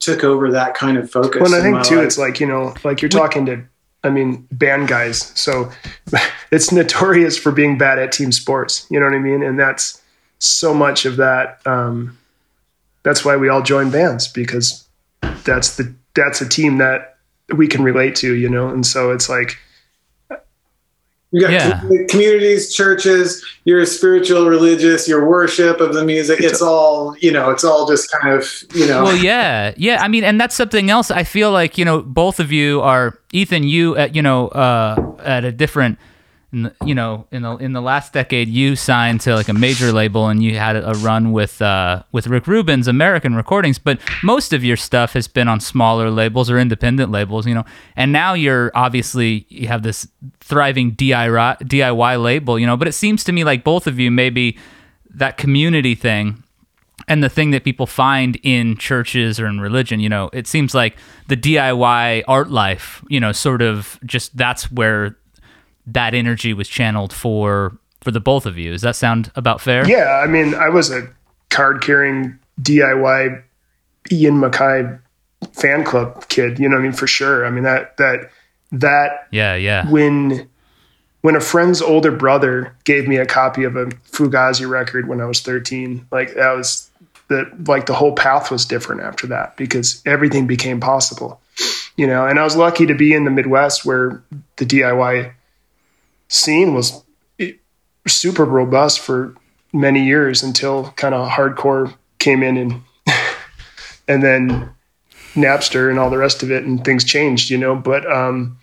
took over that kind of focus well i think too life. it's like you know like you're talking to I mean, band guys. So *laughs* it's notorious for being bad at team sports. You know what I mean? And that's so much of that. Um, that's why we all join bands because that's the that's a team that we can relate to. You know, and so it's like you got yeah. communities, churches, your spiritual, religious, your worship of the music. It's all, you know, it's all just kind of, you know. Well, yeah. Yeah. I mean, and that's something else. I feel like, you know, both of you are, Ethan, you at, you know, uh, at a different in the, you know in the in the last decade you signed to like a major label and you had a run with uh, with Rick Rubin's American Recordings but most of your stuff has been on smaller labels or independent labels you know? And now you're obviously you have this thriving DIY DIY label you know? But it seems to me like both of you maybe that community thing and the thing that people find in churches or in religion, you know, it seems like the DIY art life, you know, sort of just that's where that energy was channeled for for the both of you. Does that sound about fair? Yeah, I mean, I was a card carrying DIY Ian MacKaye fan club kid. You know, I mean, for sure. I mean that that that. Yeah, yeah. When when a friend's older brother gave me a copy of a Fugazi record when I was 13, like that was the like the whole path was different after that because everything became possible. You know, and I was lucky to be in the Midwest where the DIY scene was super robust for many years until kind of hardcore came in and *laughs* and then Napster and all the rest of it and things changed, you know, but um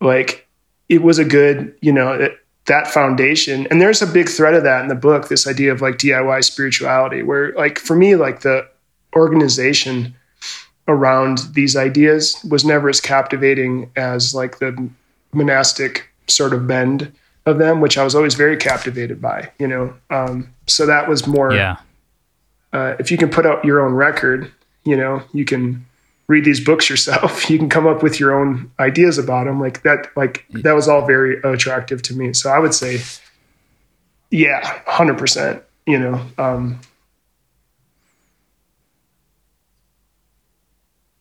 like it was a good, you know, it, that foundation. And there's a big thread of that in the book this idea of like DIY spirituality where like for me like the organization around these ideas was never as captivating as like the monastic sort of bend of them, which I was always very captivated by, you know. Um, so that was more, yeah. Uh, if you can put out your own record, you know, you can read these books yourself. *laughs* You can come up with your own ideas about them. Like that, like that was all very attractive to me. So I would say, yeah, hundred percent. You know, um,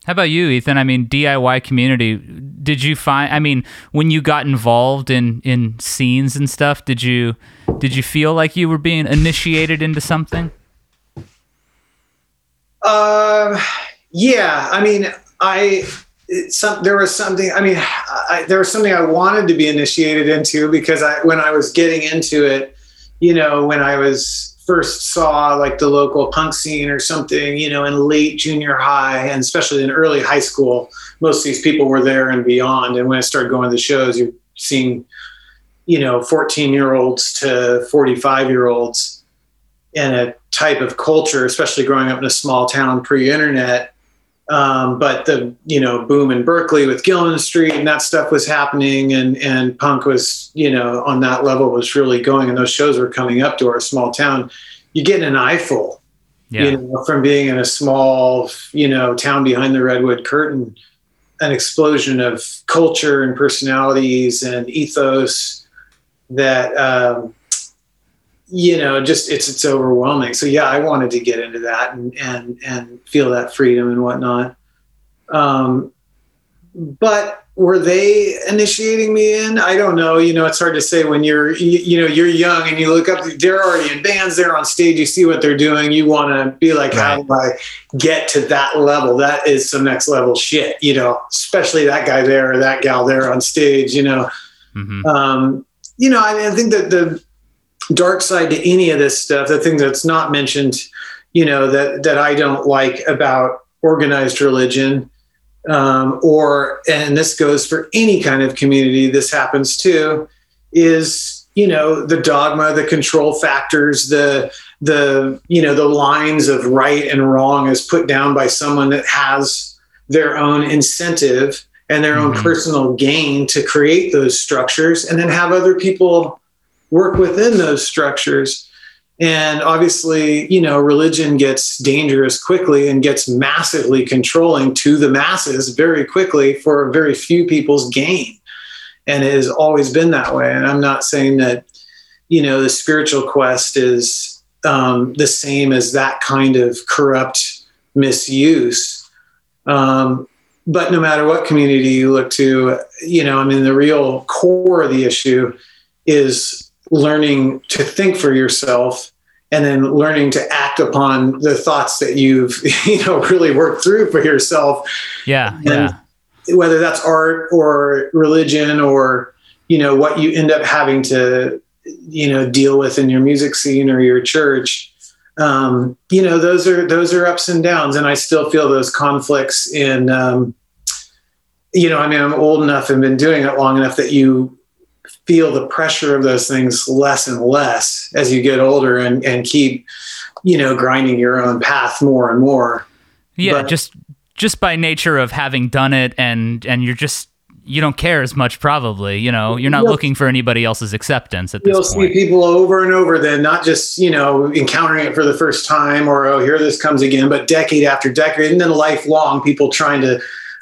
How about you, Ethan? I mean, DIY community. Did you find? I mean, when you got involved in in scenes and stuff, did you did you feel like you were being initiated into something? Uh, yeah. I mean, I some there was something. I mean, I, there was something I wanted to be initiated into because I when I was getting into it, you know, when I was first saw like the local punk scene or something, you know, in late junior high and especially in early high school, most of these people were there and beyond. And when I started going to the shows, you're seeing, you know, 14 year olds to 45 year olds in a type of culture, especially growing up in a small town pre internet. Um, but the you know boom in Berkeley with Gilman Street and that stuff was happening, and and punk was you know on that level was really going, and those shows were coming up to our small town. You get an eyeful, Yeah. You know, from being in a small, you know, town behind the redwood curtain, an explosion of culture and personalities and ethos that um, you know just it's it's overwhelming. So yeah i wanted to get into that and and and feel that freedom and whatnot. Um, but were they initiating me in? I don't know. You know it's hard to say when you're you, you know you're young and you look up they're already in bands they're on stage you see what they're doing you want to be like how do i get to that level? That is some next level shit you know especially that guy there or that gal there on stage you know? Mhm. um, you know I, I think that the dark side to any of this stuff the thing that's not mentioned you know that that i don't like about organized religion um, or and this goes for any kind of community this happens too is you know the dogma the control factors the the you know the lines of right and wrong is put down by someone that has their own incentive and their own Mhm. personal gain to create those structures and then have other people work within those structures and obviously, you know, religion gets dangerous quickly and gets massively controlling to the masses very quickly for very few people's gain. And it has always been that way. And I'm not saying that, you know, the spiritual quest is um, the same as that kind of corrupt misuse. Um, but no matter what community you look to, you know, I mean, the real core of the issue is learning to think for yourself and then learning to act upon the thoughts that you've *laughs* you know really worked through for yourself Yeah. And- Yeah. whether that's art or religion or you know what you end up having to you know deal with in your music scene or your church um, you know those are those are ups and downs and i still feel those conflicts in um, you know i mean i'm old enough and been doing it long enough that you feel the pressure of those things less and less as you get older and, and keep you know grinding your own path more and more Yeah, But- just just by nature of having done it and and you're just you don't care as much probably, you know. You're not looking for anybody else's acceptance at this point. you'll see people over and over then not just you know encountering it for the first time or oh here this comes again but decade after decade and then lifelong people trying to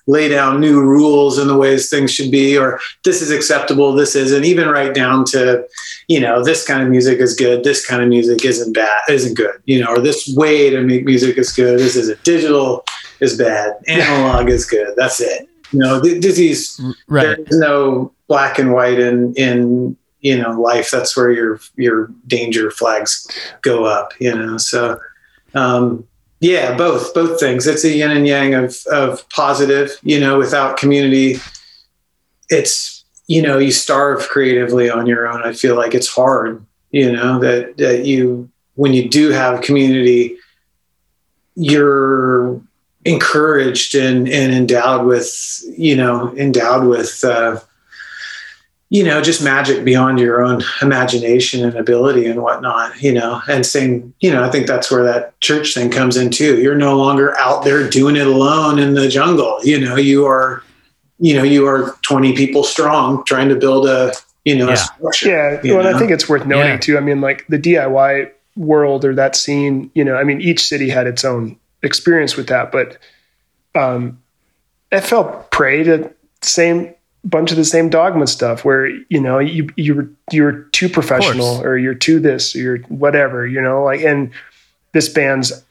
lay down new rules and the ways things should be or this is acceptable this isn't even right down to you know this kind of music is good this kind of music isn't bad isn't good you know or this way to make music is good this is it digital is bad analog is good that's it you know th- these Right. there's no black and white in in you know life that's where your your danger flags go up you know so um yeah both both things. It's a yin and yang of of positive you know without community. It's you know you starve creatively on your own. I feel like it's hard you know that that you when you do have community you're encouraged and, and endowed with you know endowed with uh, you know just magic beyond your own imagination and ability and whatnot you know and same you know i think that's where that church thing comes in too you're no longer out there doing it alone in the jungle you know you are you know you are 20 people strong trying to build a you know Yeah. a structure Yeah, you well, and know? I think it's worth noting Yeah. too. I mean, like the DIY world or that scene, you know, I mean, each city had its own experience with that, but um, it fell prey to same bunch of the same dogma stuff where you know you you're you're too professional or you're too this or you're whatever you know like and this band's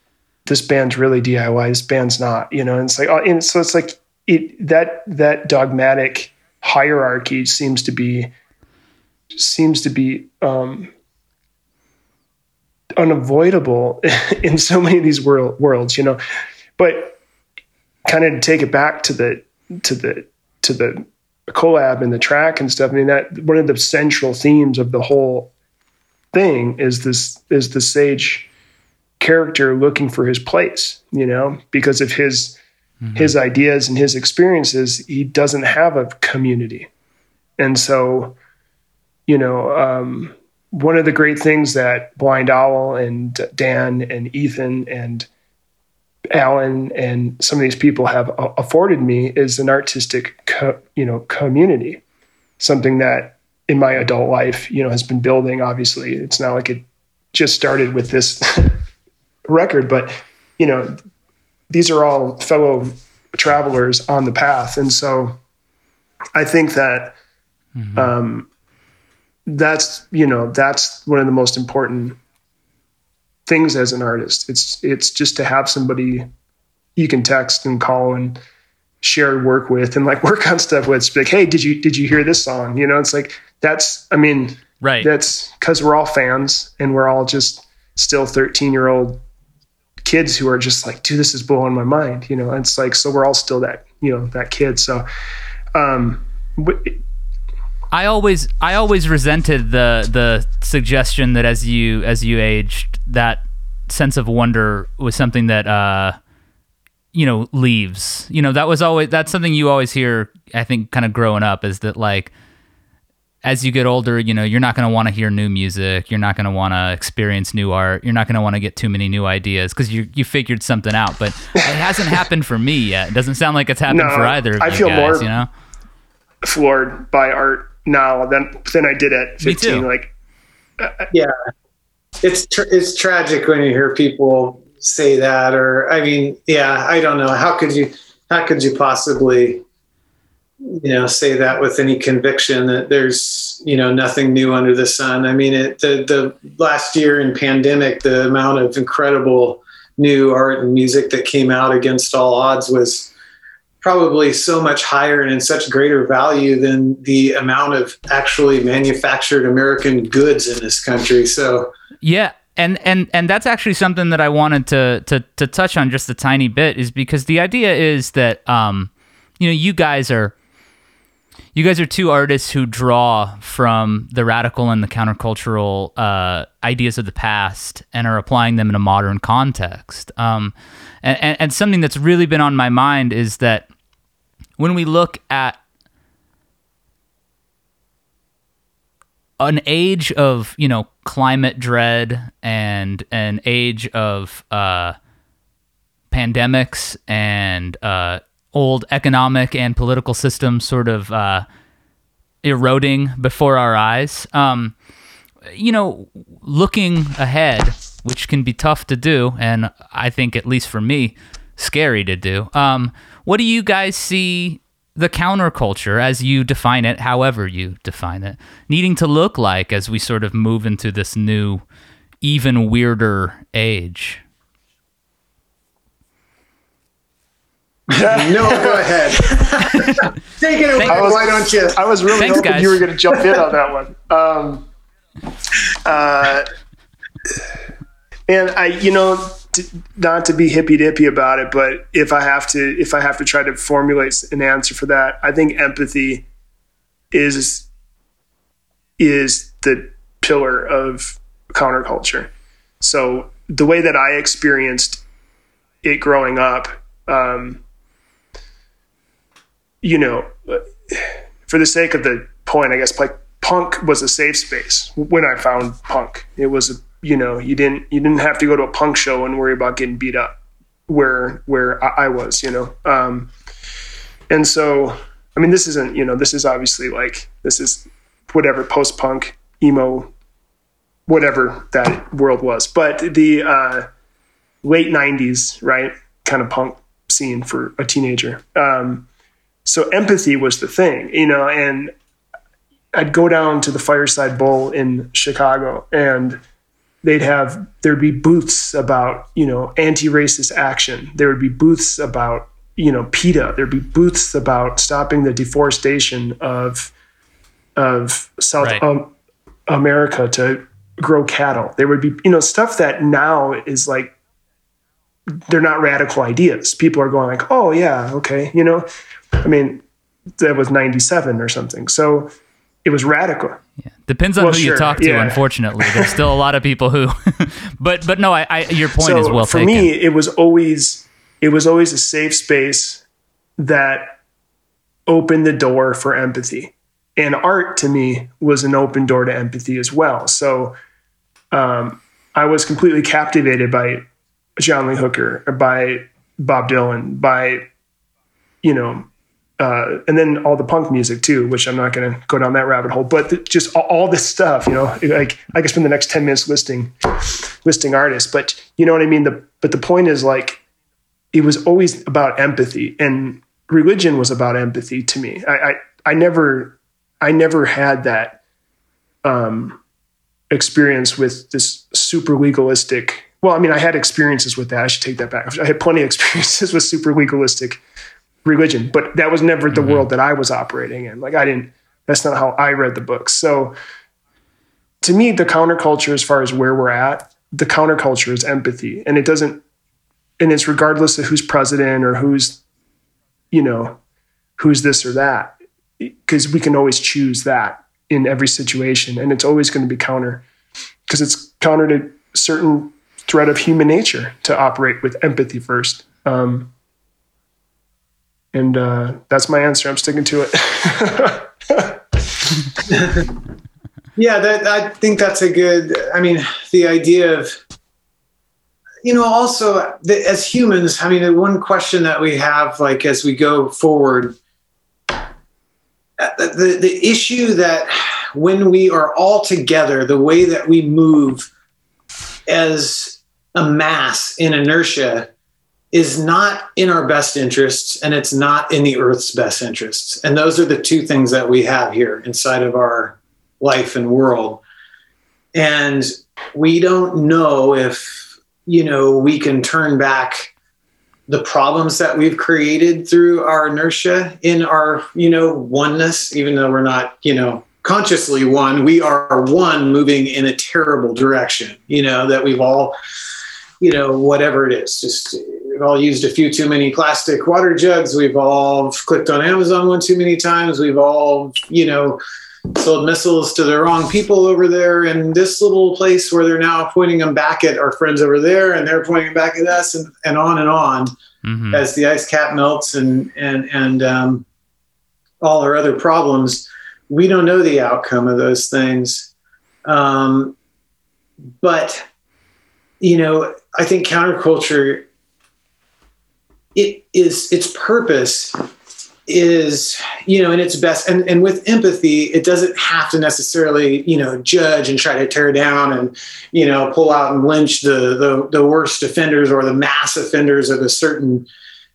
this band's really DIY this band's not you know and it's like oh, and so it's like it that that dogmatic hierarchy seems to be seems to be um, unavoidable *laughs* in so many of these world, worlds, you know. But kind of take it back to the to the to the collab and the track and stuff. I mean, that one of the central themes of the whole thing is this is the sage character looking for his place, you know, because of his his ideas and his experiences, he doesn't have a community, and so you know, um, one of the great things that Blind Owl and Dan and Ethan and Alan and some of these people have afforded me is an artistic, co- you know, community. Something that in my adult life, you know, has been building. Obviously, it's not like it just started with this *laughs* record, but you know, these are all fellow travelers on the path, and so I think that mm-hmm. um, that's you know that's one of the most important things as an artist. It's it's just to have somebody you can text and call and share work with and like *laughs* work on stuff with. like, hey, did you did you hear this song? You know, it's like that's I mean, right. That's because we're all fans and we're all just still 13 year old kids who are just like, dude, this is blowing my mind. You know, it's like so we're all still that you know that kid. So, um, I always I always resented the the suggestion that as you as you aged that sense of wonder was something that uh you know leaves. You know that was always that's something you always hear i think kind of growing up is that like as you get older you know you're not going to want to hear new music. You're not going to want to experience new art. You're not going to want to get too many new ideas because you you figured something out. But it hasn't happened for me yet. It doesn't sound like it's happened no, for either i feel guys, more you know? floored by art now than than i did at 15 like uh, yeah. It's tr- it's tragic when you hear people say that or i mean yeah i don't know. How could you how could you possibly you know say that with any conviction that there's you know nothing new under the sun? I mean it the, the last year in pandemic the amount of incredible new art and music that came out against all odds was probably so much higher and in such greater value than the amount of actually manufactured american goods in this country. So yeah, and and and that's actually something that I wanted to to to touch on just a tiny bit is because the idea is that um, you know, you guys are you guys are two artists who draw from the radical and the countercultural uh, ideas of the past and are applying them in a modern context. Um, and, and, something that's really been on my mind is that when we look at an age of you know climate dread and an age of uh, pandemics and uh, old economic and political systems sort of uh, eroding before our eyes. Um, you know, looking ahead, which can be tough to do, and I think at least for me, scary to do. Um, what do you guys see the counterculture, as you define it, however you define it, needing to look like as we sort of move into this new, even weirder age? *laughs* no, go ahead. *laughs* Take it away. Was, why don't you? I was really Thanks, hoping guys. you were going to jump in on that one. Um, uh, and I, you know, to, not to be hippy dippy about it, but if I have to, if I have to try to formulate an answer for that, I think empathy is is the pillar of counterculture. So the way that I experienced it growing up, um, you know, for the sake of the point, I guess like punk was a safe space when I found punk. It was a you know you didn't you didn't have to go to a punk show and worry about getting beat up where where I, was you know? Um, and so I mean this isn't you know this is obviously like this is whatever post punk emo whatever that world was. But the uh, late 90s right kind of punk scene for a teenager. Um, so empathy was the thing you know and I'd go down to the Fireside Bowl in Chicago and they'd have there'd be booths about you know anti-racist action. There would be booths about you know PETA. There'd be booths about stopping the deforestation of of South right. um, America to grow cattle. There would be you know stuff that now is like they're not radical ideas. People are going like oh yeah okay you know i mean that was 97 or something so it was radical. Yeah. Depends on well, who sure. you talk to. Yeah. Unfortunately, there's still a lot of people who, *laughs* but but no, I, I your point so is well for taken. me. It was always it was always a safe space that opened the door for empathy, and art to me was an open door to empathy as well. So, um, I was completely captivated by John Lee Hooker, by Bob Dylan, by you know uh, and then all the punk music too, which I'm not going to go down that rabbit hole. But just all, all, this stuff, you know, like I could spend the next ten minutes listing listing artists, but you know what I mean. The but the point is like it was always about empathy, and religion was about empathy to me. I I, I never I never had that um, experience with this super legalistic. Well, I mean, I had experiences with that. I should take that back. I had plenty of *laughs* experiences with super legalistic religion, but that was never the mm-hmm. world that I was operating in. Like I didn't, that's not how I read the books. So to me, the counterculture, as far as where we're at, the counterculture is empathy. And it doesn't, and it's regardless of who's president or who's, you know, who's this or that, because we can always choose that in every situation. And it's always going to be counter because it's counter to certain threat of human nature to operate with empathy first. Um, and uh, that's my answer. I'm sticking to it. *laughs* yeah, that, I think that's a good. I mean, the idea of you know also the, as humans i mean the one question that we have like as we go forward uh, the, the issue that when we are all together the way that we move as a mass in inertia is not in our best interests and it's not in the earth's best interests. And those are the two things that we have here inside of our life and world. And we don't know if you know we can turn back the problems that we've created through our inertia in our you know oneness even though we're not you know consciously one we are one moving in a terrible direction you know that we've all you know whatever it is just We've all used a few too many plastic water jugs. We've all clicked on Amazon one too many times. We've all, you know, sold missiles to the wrong people over there in this little place where they're now pointing them back at our friends over there and they're pointing back at us and, and on and on mm-hmm. as the ice cap melts and and and um, all our other problems we don't know the outcome of those things um, but you know i think counterculture it is its purpose is you know in its best and, and with empathy it doesn't have to necessarily you know judge and try to tear down and you know pull out and lynch the the, the worst offenders or the mass offenders of a certain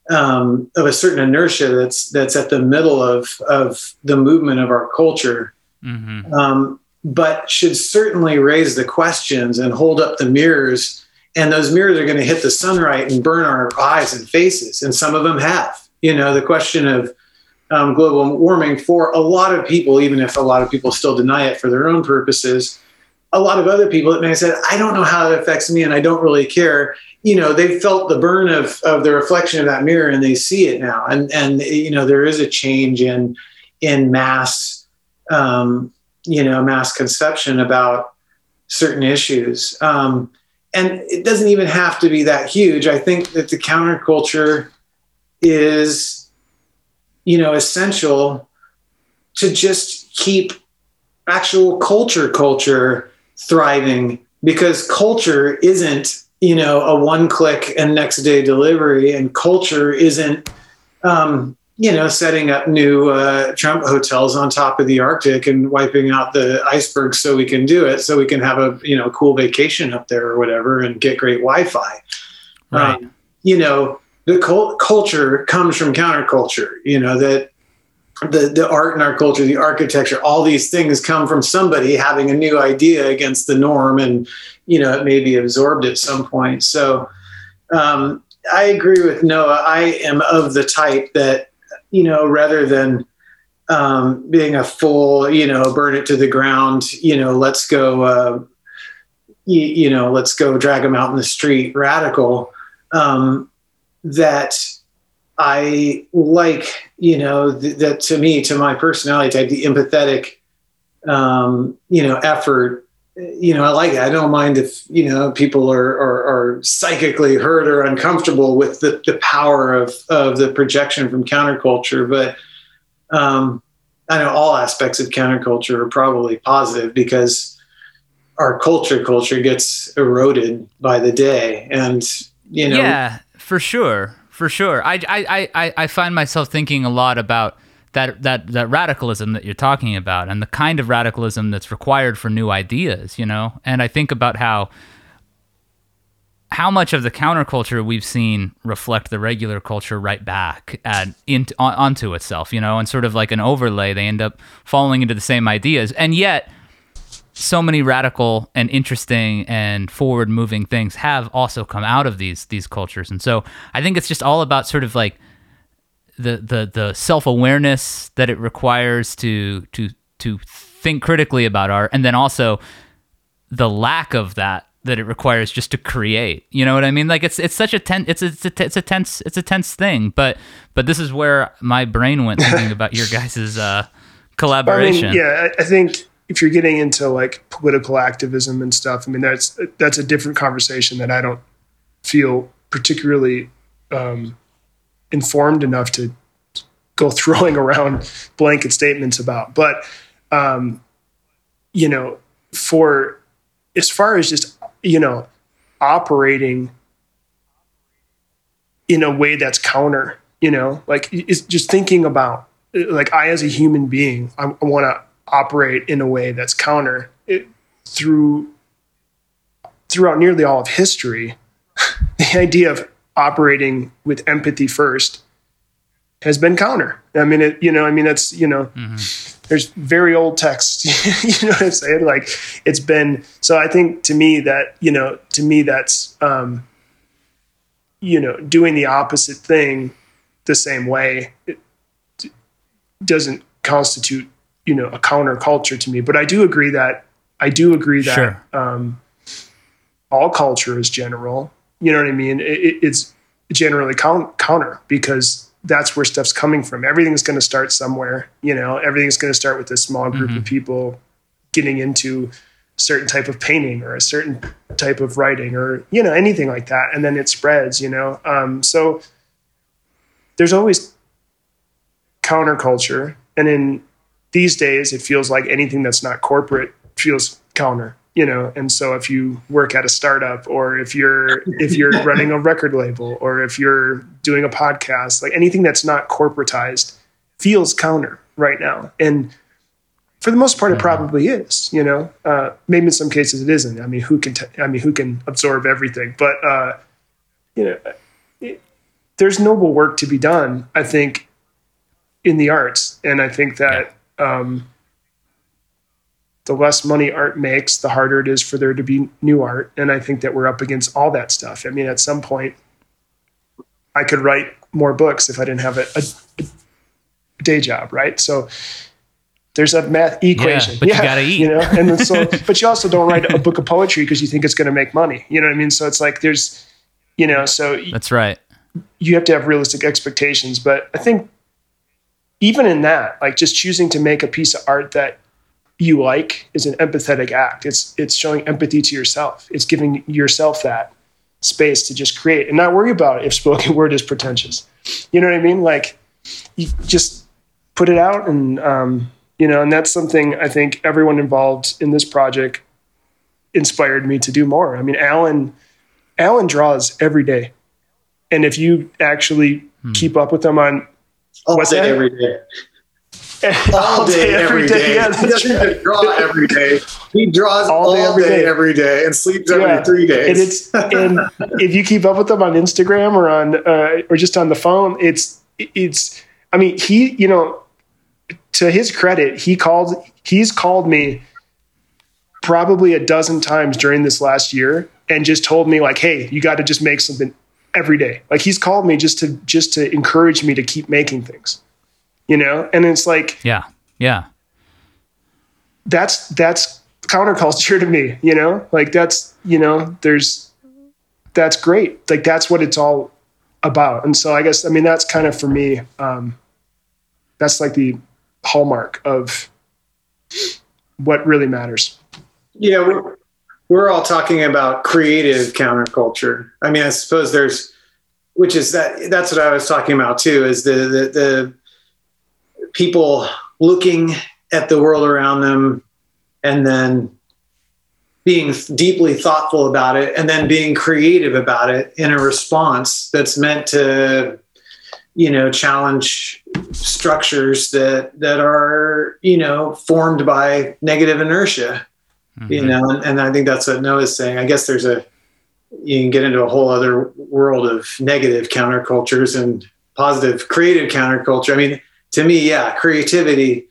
um, of a certain inertia that's that's at the middle of of the movement of our culture mm-hmm. um, but should certainly raise the questions and hold up the mirrors and those mirrors are going to hit the sunlight and burn our eyes and faces and some of them have. You know the question of um, global warming for a lot of people even if a lot of people still deny it for their own purposes a lot of other people that may have said i don't know how it affects me and i don't really care. You know they felt the burn of, of the reflection of that mirror and they see it now. And and you know there is a change in in mass um, you know mass conception about certain issues. Um, and it doesn't even have to be that huge. I think that the counterculture is, you know, essential to just keep actual culture culture thriving because culture isn't, you know, a one click and next day delivery, and culture isn't, um, you know, setting up new uh, Trump hotels on top of the Arctic and wiping out the icebergs so we can do it, so we can have a you know cool vacation up there or whatever and get great Wi-Fi. Right. Um, you know, the cult- culture comes from counterculture. You know that the the art in our culture, the architecture, all these things come from somebody having a new idea against the norm, and you know it may be absorbed at some point. So. Um, I agree with Noah. I am of the type that you know, rather than um, being a full, you know, burn it to the ground, you know, let's go, uh, you, you, know, let's go drag them out in the street radical. Um, that I like, you know, th- that to me, to my personality type, the empathetic, um, you know, effort you know, I like it. I don't mind if, you know, people are, are, are, psychically hurt or uncomfortable with the, the power of, of the projection from counterculture. But um, I know all aspects of counterculture are probably positive because our culture culture gets eroded by the day. And, you know, yeah, for sure. for sure. I, I, I, I find myself thinking a lot about that, that, that radicalism that you're talking about and the kind of radicalism that's required for new ideas, you know? And I think about how how much of the counterculture we've seen reflect the regular culture right back at in, on, onto itself, you know, and sort of like an overlay, they end up falling into the same ideas. And yet, so many radical and interesting and forward moving things have also come out of these these cultures. And so I think it's just all about sort of like the the the self awareness that it requires to to to think critically about art, and then also the lack of that that it requires just to create. You know what I mean? Like it's it's such a tense it's a, it's a, it's a tense it's a tense thing. But but this is where my brain went thinking about your *laughs* guys's uh, collaboration. I mean, yeah, I think if you're getting into like political activism and stuff, I mean that's that's a different conversation that I don't feel particularly um, informed enough to go *laughs* throwing around blanket statements about. But um, you know, for as far as just you know operating in a way that's counter, you know, like it's just thinking about like I as a human being, I, I want to operate in a way that's counter it, through throughout nearly all of history. *laughs* the idea of operating with empathy first has been counter. I mean, it, you know, I mean, that's, you know, mm-hmm. there's very old text, *laughs* you know what I'm saying? Like it's been, so I think to me that, you know, to me that's, um, you know, doing the opposite thing the same way it doesn't constitute, you know, a counterculture to me. But I do agree that, I do agree that, sure. um, all culture is general. You know what I mean? It, it's generally count, counter because that's where stuff's coming from. Everything's going to start somewhere. You know, everything's going to start with a small group mm-hmm. of people getting into a certain type of painting or a certain type of writing or you know anything like that, and then it spreads. You know, um, so there's always counterculture, and in these days, it feels like anything that's not corporate feels counter you know and so if you work at a startup or if you're if you're *laughs* running a record label or if you're doing a podcast like anything that's not corporatized feels counter right now. And for the most part it probably is you know uh, maybe in some cases it isn't. I mean who can t- I mean who can absorb everything? But uh, you know it, there's noble work to be done i think in the arts. And i think that um, the less money art makes, the harder it is for there to be new art. And I think that we're up against all that stuff. I mean, at some point, I could write more books if I didn't have a, a, a day job, right? So there's a math equation. Yeah, but yeah, you gotta eat. You know, and so, *laughs* but you also don't write a book of poetry because you think it's going to make money. You know what I mean? So it's like there's, you know, so that's right. You have to have realistic expectations, but I think even in that, like just choosing to make a piece of art that you like is an empathetic act. It's it's showing empathy to yourself. It's giving yourself that space to just create and not worry about if spoken *laughs* word is pretentious. You know what I mean? Like you just put it out and um, you know, and that's something I think everyone involved in this project inspired me to do more. I mean, Alan Alan draws every day. And if you actually hmm. keep up with him on all day, every day. *laughs* all day, every day. Yeah, he doesn't even draw every day. He draws all, all day, every, day, day, every day, and sleeps every yeah. three days. And it's and if you keep up with him on Instagram or on uh, or just on the phone, it's it's. I mean, he you know, to his credit, he called he's called me probably a dozen times during this last year and just told me like, hey, you got to just make something every day. Like he's called me just to just to encourage me to keep making things you know? And it's like yeah. Yeah. That's that's counterculture to me you know? Like that's you know there's that's great. Like that's what it's all about. And so i guess i mean that's kind of for me um that's like the hallmark of what really matters. Yeah we're, we're all talking about creative counterculture. I mean i suppose there's which is that that's what i was talking about too is the the, the people looking at the world around them and then being deeply thoughtful about it and then being creative about it in a response that's meant to you know challenge structures that that are you know formed by negative inertia mm-hmm. you know and, and, i think that's what noah's saying i guess there's a you can get into a whole other world of negative countercultures and positive creative counterculture i mean to me yeah creativity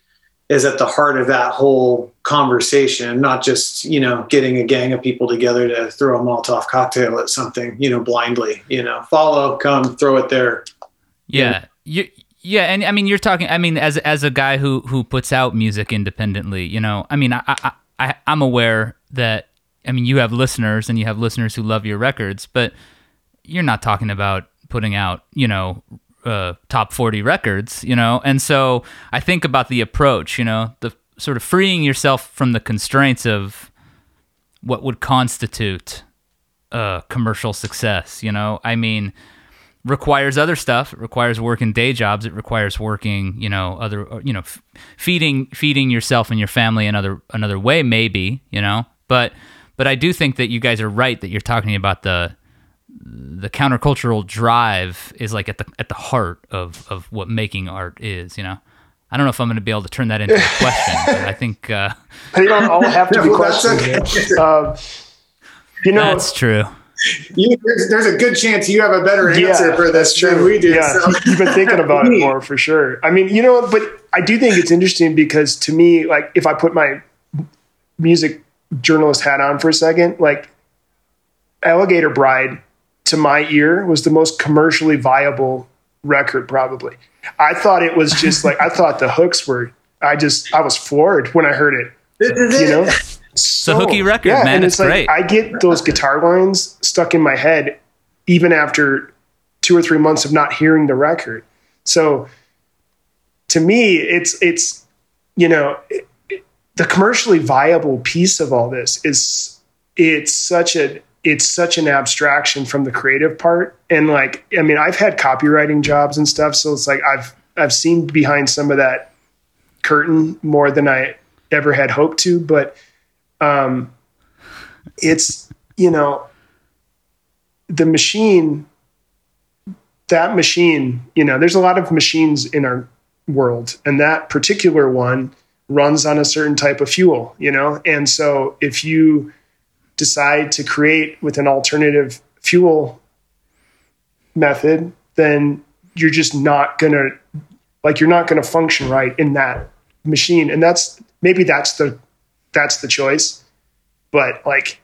is at the heart of that whole conversation, not just, you know, getting a gang of people together to throw a Molotov cocktail at something, you know, blindly, you know, follow, come, throw it there. Yeah. You, yeah, and I mean, you're talking. I mean, as as a guy who who puts out music independently, you know, I mean, I I, I I'm aware that I mean, you have listeners and you have listeners who love your records, but you're not talking about putting out, you know, uh, top 40 records, you know? And so I think about the approach, you know, the sort of freeing yourself from the constraints of what would constitute uh, commercial success, you know? I mean, requires other stuff. It requires working day jobs. It requires working, you know, other, you know, f- feeding feeding yourself and your family another another way, maybe, you know. But but I do think that you guys are right that you're talking about the the countercultural drive is like at the at the heart of of what making art is. You know, I don't know if I'm going to be able to turn that into a question, but I think uh, *laughs* they don't all have to be *laughs* questions. Uh, you know, that's true. You, there's, there's, a good chance you have a better answer yeah, for this than we do. Yeah, so. *laughs* you've been thinking about it more for sure. I mean, you know, but I do think it's interesting because to me, like, if I put my music journalist hat on for a second, like, Alligator Bride to my ear was the most commercially viable record probably. I thought it was just like I thought the hooks were I just I was floored when I heard it. You know? So, it's a hooky record, yeah, man. And it's, it's great. Like, I get those guitar lines stuck in my head even after two or three months of not hearing the record. So to me, it's it's you know it, it, the commercially viable piece of all this is it's such a it's such an abstraction from the creative part. And like i mean i've had copywriting jobs and stuff so it's like i've i've seen behind some of that curtain more than i ever had hoped to but um it's you know the machine that machine you know there's a lot of machines in our world and that particular one runs on a certain type of fuel you know? And so if you decide to create with an alternative fuel method, then you're just not going to like you're not going to function right in that machine. And that's maybe that's the that's the choice. But like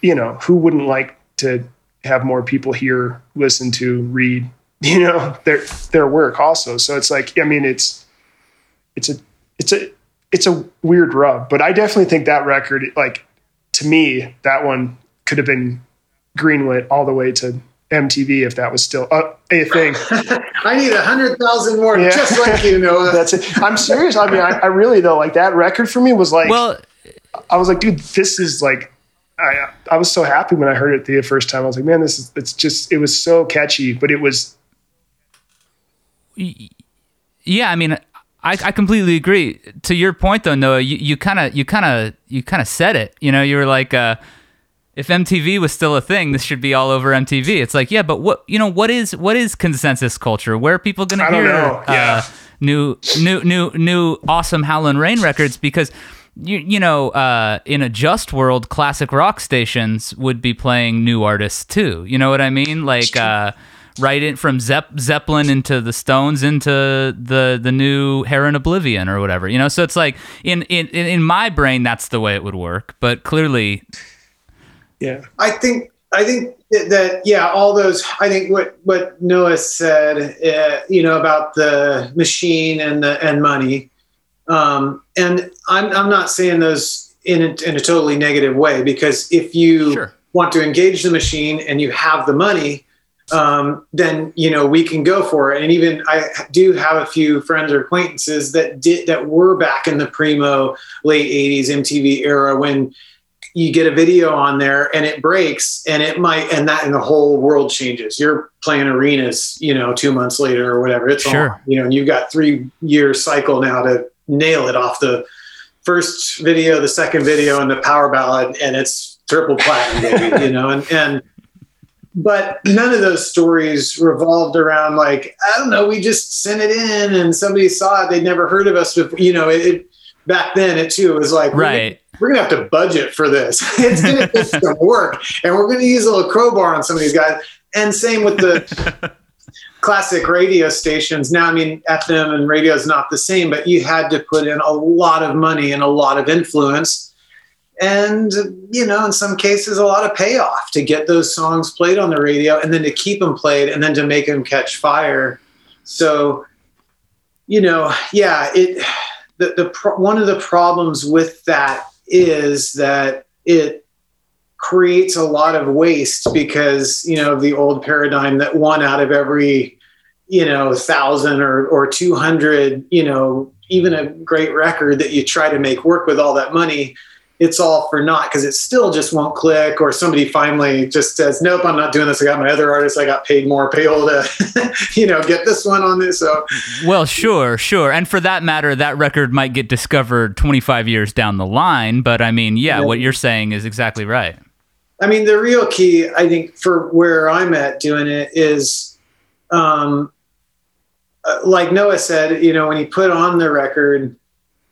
you know who wouldn't like to have more people hear listen to read *laughs* you know their their work also? So it's like i mean it's it's a it's a it's a weird rub, but I definitely think that record, like to me, that one could have been greenlit all the way to MTV if that was still a, a thing. *laughs* I need a hundred thousand more, yeah. just like you, Noah. *laughs* That's it. I'm serious. I mean, I, I, really though, like that record for me was like, well, I was like, dude, this is like, I I was so happy when I heard it the first time. I was like, man, this is it's just it was so catchy, but it was. Yeah, I mean, I, I completely agree. To your point though, Noah, you kind of you kind of you kind of said it. You know, you were like, uh, if MTV was still a thing, this should be all over MTV. It's like, yeah, but what you know, what is what is consensus culture? Where are people going to hear uh, new new new new awesome Howlin' Rain records? Because you you know, uh, in a just world, classic rock stations would be playing new artists too. You know what I mean? Like. Uh, right in from Zepp, Zeppelin into the Stones into the the new Heron Oblivion or whatever. You know, so it's like in in in my brain that's the way it would work, but clearly, yeah. I think I think that yeah, all those. I think what what Noah said, uh, you know, about the machine and the and money, um, and I'm I'm not saying those in a, in a totally negative way because if you sure. want to engage the machine and you have the money um, then you know we can go for it. And even I do have a few friends or acquaintances that did that were back in the primo late '80s MTV era when you get a video on there and it breaks and it might and that and the whole world changes. You're playing arenas, you know, two months later or whatever. It's sure. you know, and you've got three year cycle now to nail it off the first video, the second video, and the power ballad, and it's triple platinum, baby, you know, and and but none of those stories revolved around like I don't know. We just sent it in, and somebody saw it. They'd never heard of us. Before. You know, it, it back then it too was like right. We're gonna, we're gonna have to budget for this. *laughs* it's gonna take some *laughs* work, and we're gonna use a little crowbar on some of these guys. And same with the *laughs* classic radio stations. Now, I mean, FM and radio is not the same, but you had to put in a lot of money and a lot of influence and you know in some cases a lot of payoff to get those songs played on the radio and then to keep them played and then to make them catch fire. So you know yeah it the, the pro- one of the problems with that is that it creates a lot of waste because you know the old paradigm that one out of every you know thousand or or 200 you know even a great record that you try to make work with all that money it's all for naught because it still just won't click or somebody finally just says nope i'm not doing this. I got my other artists i got paid more payroll to *laughs* you know get this one on this so. Well sure sure. And for that matter that record might get discovered 25 years down the line but i mean yeah, yeah. what you're saying is exactly right. I mean the real key i think for where i'm at doing it is um uh, like noah said you know when he put on the record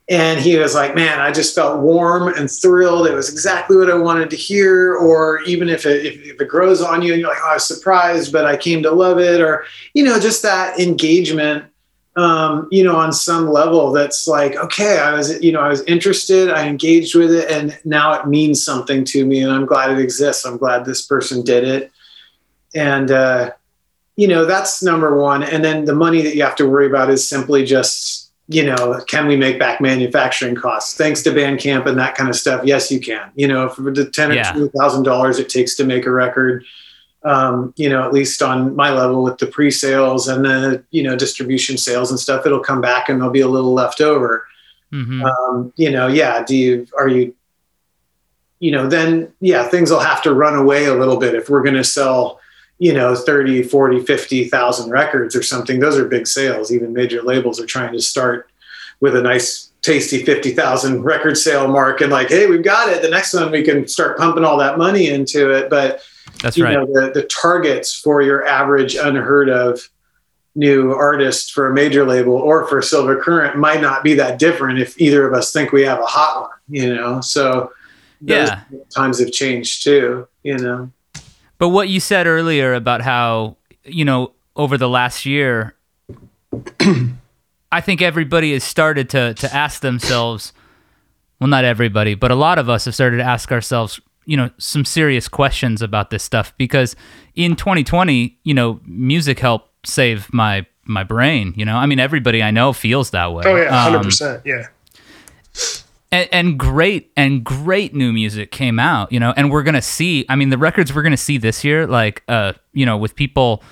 and he was like man i just felt warm and thrilled. It was exactly what i wanted to hear. Or even if it, if, if, it grows on you and you're like oh i was surprised but i came to love it. Or you know just that engagement um, you know on some level that's like okay i was you know i was interested i engaged with it and now it means something to me and i'm glad it exists. I'm glad this person did it. And uh, you know that's number one. And then the money that you have to worry about is simply just you know, can we make back manufacturing costs? Thanks to Bandcamp and that kind of stuff. Yes, you can. You know, for the ten or two thousand dollars it takes to make a record, um, you know, at least on my level with the pre-sales and the you know distribution sales and stuff, it'll come back and there'll be a little left over. Mm-hmm. Um, you know, yeah. Do you are you, you know, then yeah, things will have to run away a little bit if we're going to sell you know 30 40 50,000 records or something those are big sales. Even major labels are trying to start with a nice tasty 50,000 record sale mark and like hey we've got it. The next one we can start pumping all that money into it. But that's right. know, the, the targets for your average unheard of new artist for a major label or for silver current might not be that different if either of us think we have a hot one you know? So yeah. times have changed too you know but what you said earlier about how, you know, over the last year, *clears throat* I think everybody has started to, to ask themselves, well, not everybody, but a lot of us have started to ask ourselves, you know, some serious questions about this stuff because in 2020, you know, music helped save my my brain. You know, I mean, everybody I know feels that way. Oh yeah, hundred um, percent. Yeah and, and, great and great new music came out you know and we're gonna see i mean the records we're gonna see this year like uh you know with people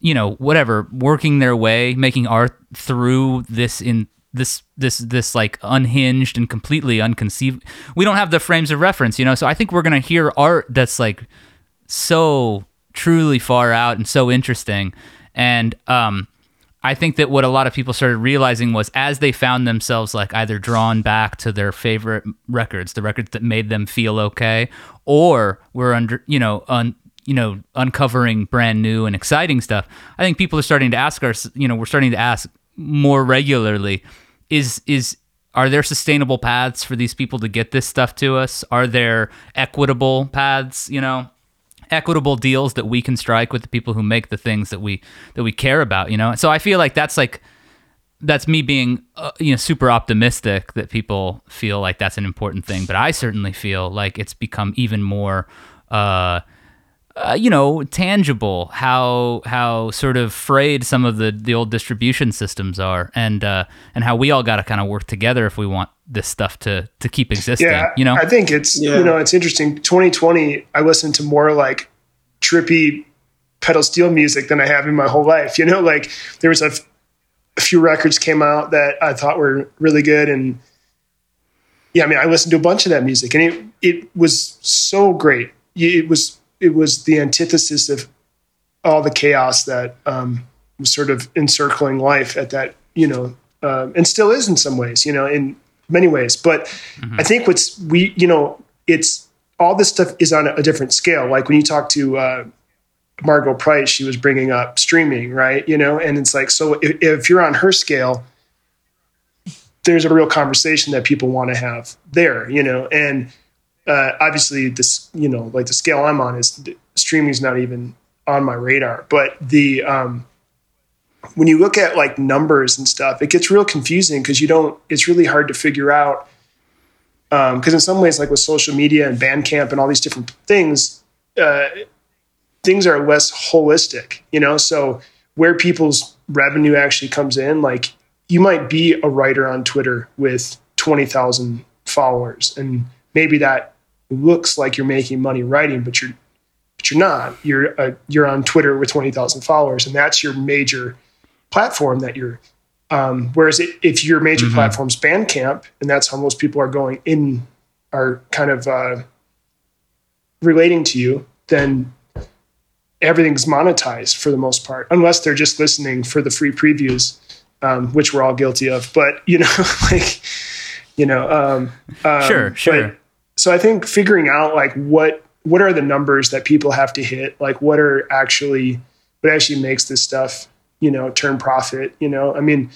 you know whatever working their way making art through this in this this this like unhinged and completely unconceived we don't have the frames of reference you know so i think we're gonna hear art that's like so truly far out and so interesting. And um I think that what a lot of people started realizing was as they found themselves like either drawn back to their favorite records, the records that made them feel okay, or were under, you know, un, you know, uncovering brand new and exciting stuff. I think people are starting to ask us, you know, we're starting to ask more regularly, is is are there sustainable paths for these people to get this stuff to us? Are there equitable paths, you know? Equitable deals that we can strike with the people who make the things that we that we care about you know? So i feel like that's like that's me being uh, you know super optimistic that people feel like that's an important thing but i certainly feel like it's become even more uh, uh, you know, tangible how how sort of frayed some of the the old distribution systems are, and uh, and how we all got to kind of work together if we want this stuff to to keep existing. Yeah, you know, I think it's yeah. you know it's interesting. 2020, I listened to more like trippy pedal steel music than I have in my whole life. You know, like there was a, f- a few records came out that I thought were really good, and yeah, I mean, I listened to a bunch of that music, and it it was so great. It was it was the antithesis of all the chaos that um, was sort of encircling life at that, you know, uh, and still is in some ways, you know, in many ways. But I think what's we, you know, it's all this stuff is on a different scale. Like when you talk to uh, Margo Price, she was bringing up streaming, right? You know, and it's like, so if, if you're on her scale, there's a real conversation that people want to have there, you know, and uh, obviously this, you know, like the scale I'm on is streaming is not even on my radar, but the, um, when you look at like numbers and stuff, it gets real confusing because you don't, it's really hard to figure out. Because um, in some ways, like with social media and Bandcamp and all these different things, uh, things are less holistic, you know? So where people's revenue actually comes in, like you might be a writer on Twitter with 20,000 followers and maybe that looks like you're making money writing, but you're, but you're not, you're, uh, you're on Twitter with 20,000 followers and that's your major platform that you're um, whereas it, if your major mm-hmm. platform's bandcamp and that's how most people are going in are kind of uh, relating to you then everything's monetized for the most part unless they're just listening for the free previews um, which we're all guilty of. But you know *laughs* like you know um, um sure sure so i think figuring out like what what are the numbers that people have to hit like what are actually what actually makes this stuff you know, turn profit, you know, I mean,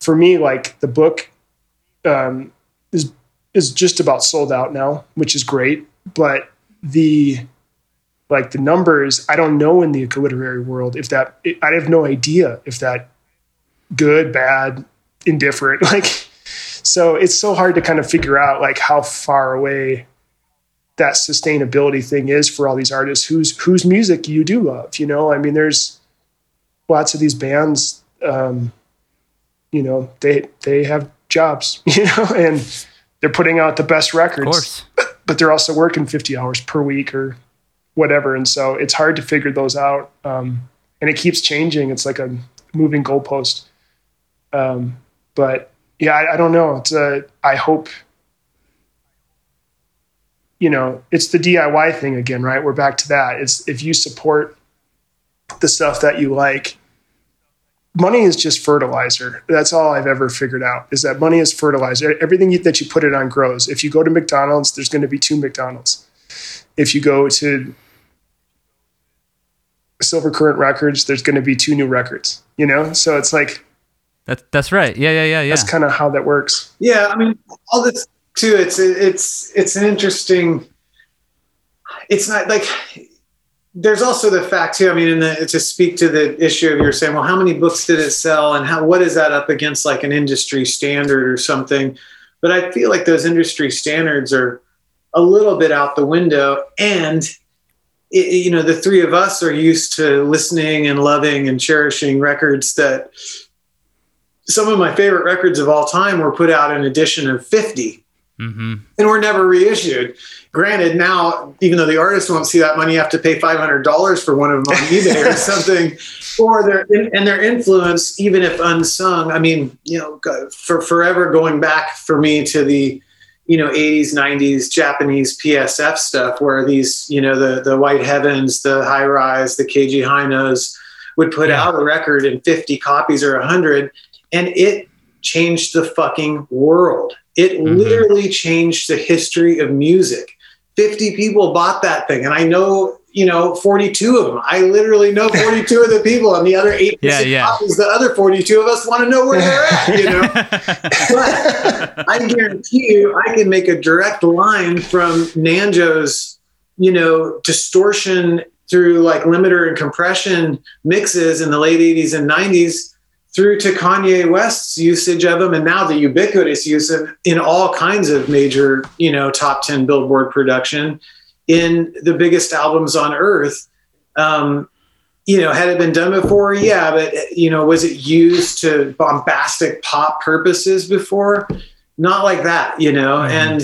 for me, like the book, um, is, is just about sold out now, which is great. But the, like the numbers, I don't know in the literary world if that, I have no idea if that good, bad, indifferent, *laughs* like, so it's so hard to kind of figure out like how far away that sustainability thing is for all these artists whose whose music you do love you know i mean there's lots of these bands, um, you know, they they have jobs, *laughs* you know, and they're putting out the best records, but, but they're also working 50 hours per week or whatever. And so it's hard to figure those out. Um, and it keeps changing. It's like a moving goalpost. Um, but yeah, I, I, don't know. It's a, I hope, you know, it's the DIY thing again, right? We're back to that. It's if you support the stuff that you like. Money is just fertilizer. That's all I've ever figured out is that money is fertilizer. Everything that you put it on grows. If you go to McDonald's, there's going to be two McDonald's. If you go to Silver Current Records, there's going to be two new records, you know? So it's like, that's, that's right. Yeah, yeah, yeah, yeah. That's kind of how that works. Yeah. I mean, all this too, it's, it's, it's an interesting, it's not like there's also the fact too. I mean, the, to speak to the issue of you're saying, well, how many books did it sell, and how what is that up against like an industry standard or something? But I feel like those industry standards are a little bit out the window, and it, you know, the three of us are used to listening and loving and cherishing records that some of my favorite records of all time were put out in edition of 50 mm-hmm. and were never reissued granted, now even though the artist won't see that money, you have to pay five hundred dollars for one of them on *laughs* eBay or something. Or their and their influence, even if unsung. I mean, you know, for forever going back for me to the you know 80s 90s japanese psf stuff where these you know the the white heavens the high rise the Keiji Hainos would put yeah. out a record in 50 copies or 100 and it changed the fucking world it mm-hmm. literally changed the history of music 50 people bought that thing. And I know, you know, 42 of them. I literally know 42 of the people and the other eight *laughs* yeah, yeah. copies, the other 42 of us want to know where they're at, you know. but *laughs* *laughs* I guarantee you I can make a direct line from Nanjo's, you know, distortion through like limiter and compression mixes in the late 80s and 90s through to Kanye West's usage of them, and now the ubiquitous use of in all kinds of major, you know, top ten Billboard production in the biggest albums on earth. Um, you know, had it been done before? Yeah, but you know, was it used to bombastic pop purposes before? Not like that, you know. Mm-hmm. And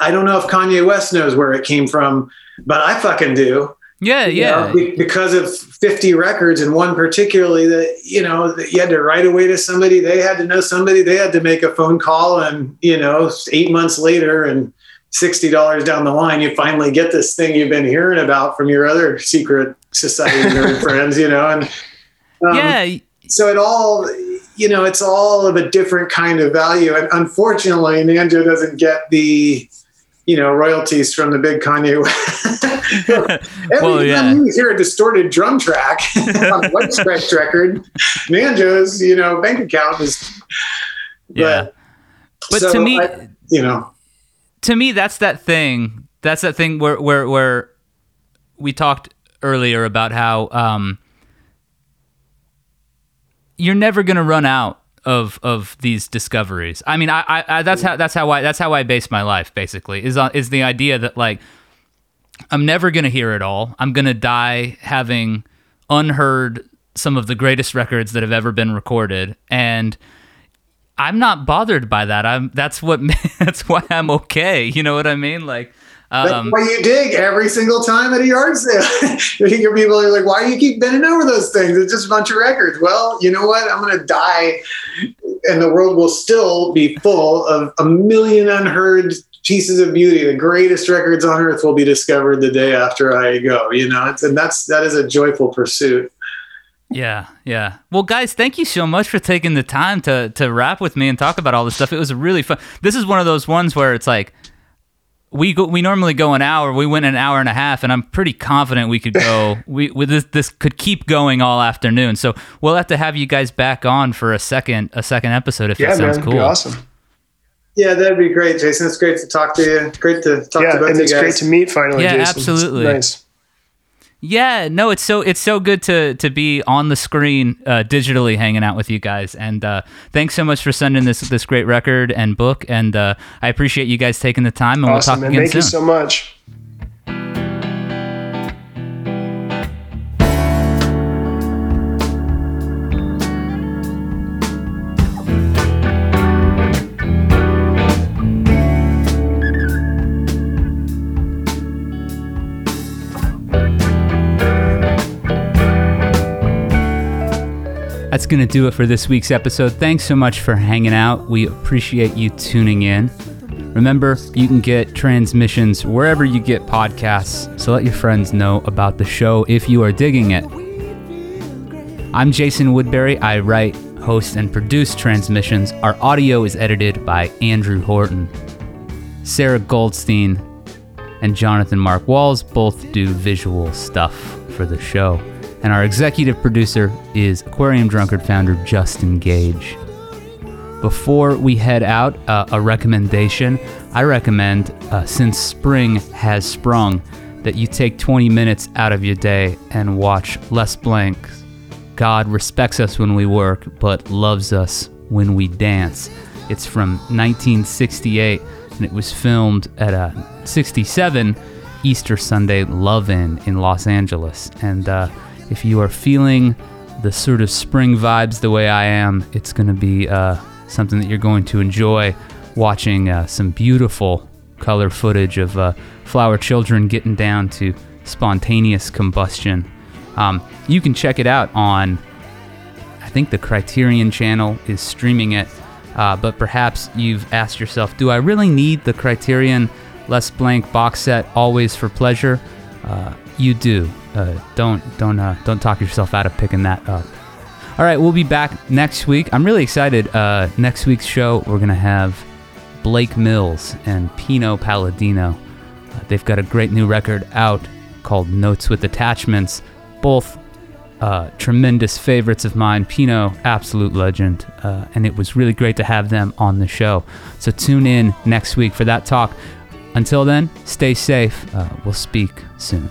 I don't know if Kanye West knows where it came from, but I fucking do. Yeah, yeah. Know, because of 50 records and one particularly that, you know, that you had to write away to somebody, they had to know somebody, they had to make a phone call and, you know, 8 months later and $60 down the line you finally get this thing you've been hearing about from your other secret society *laughs* friends, you know, and um, Yeah. So it all you know, it's all of a different kind of value. And unfortunately, Nanjo doesn't get the, you know, royalties from the big Kanye. *laughs* Every Well, time yeah. you hear a distorted drum track *laughs* on a White Stripes record, Nanjo's, you know, bank account is. Yeah. But so to me, I- you know, to me that's that thing that's that thing where where where we talked earlier about how um you're never going to run out of of these discoveries. I mean, I, I, I that's how that's how I that's how I base my life basically is on is the idea that like I'm never to hear it all. I'm to die having unheard some of the greatest records that have ever been recorded and I'm not bothered by that. I'm that's what *laughs* that's why I'm okay. You know what I mean? Like That's um why you dig every single time at a yard sale. *laughs* you hear people are like, "Why do you keep bending over those things? It's just a bunch of records." Well, you know what? I'm going to die, and the world will still be full of a million unheard pieces of beauty. The greatest records on earth will be discovered the day after I go. You know, it's, and that's that is a joyful pursuit. Yeah, yeah. Well, guys, thank you so much for taking the time to to rap with me and talk about all this stuff. It was really fun. This is one of those ones where it's like we go, we normally go an hour. We went an hour and a half, and I'm pretty confident we could go. *laughs* we with this this could keep going all afternoon. So we'll have to have you guys back on for a second a second episode if Yeah, that man, sounds it'd cool. be awesome. Yeah, that'd be great, Jason. It's great to talk to you. Great to talk Yeah, to both and you it's guys. great to meet finally. Yeah, Jason. It's absolutely. nice. Yeah, no, it's so it's so good to to be on the screen uh, digitally hanging out with you guys, and uh, thanks so much for sending this this great record and book, and uh, I appreciate you guys taking the time, and Awesome, we'll talk man. again Thank soon. you so much. That's going to do it for this week's episode. Thanks so much for hanging out. We appreciate you tuning in. Remember, you can get transmissions wherever you get podcasts, so let your friends know about the show if you are digging it. I'm Jason Woodbury. I write, host, and produce transmissions. Our audio is edited by Andrew Horton. Sarah Goldstein and Jonathan Mark Walls both do visual stuff for the show. And our executive producer is Aquarium Drunkard founder Justin Gage. Before we head out, uh, a recommendation. I recommend, uh, since spring has sprung, that you take 20 minutes out of your day and watch Les Blank's God respects us when we work, but loves us when we dance. It's from 1968, and it was filmed at a 67 Easter Sunday Love-In in Los Angeles. And uh, if you are feeling the sort of spring vibes the way I am, it's going to be uh, something that you're going to enjoy watching uh, some beautiful color footage of uh, flower children getting down to spontaneous combustion. Um, you can check it out on, I think the Criterion channel is streaming it, uh, but perhaps you've asked yourself, do I really need the Criterion Les Blank box set always for pleasure? Uh, you do. Uh, don't don't uh, don't talk yourself out of picking that up. All right, we'll be back next week. I'm really excited. Uh, next week's show, we're gonna have Blake Mills and Pino Palladino. Uh, they've got a great new record out called Notes with Attachments. Both uh, tremendous favorites of mine. Pino, absolute legend, uh, and it was really great to have them on the show. So tune in next week for that talk. Until then, stay safe. We'll speak soon.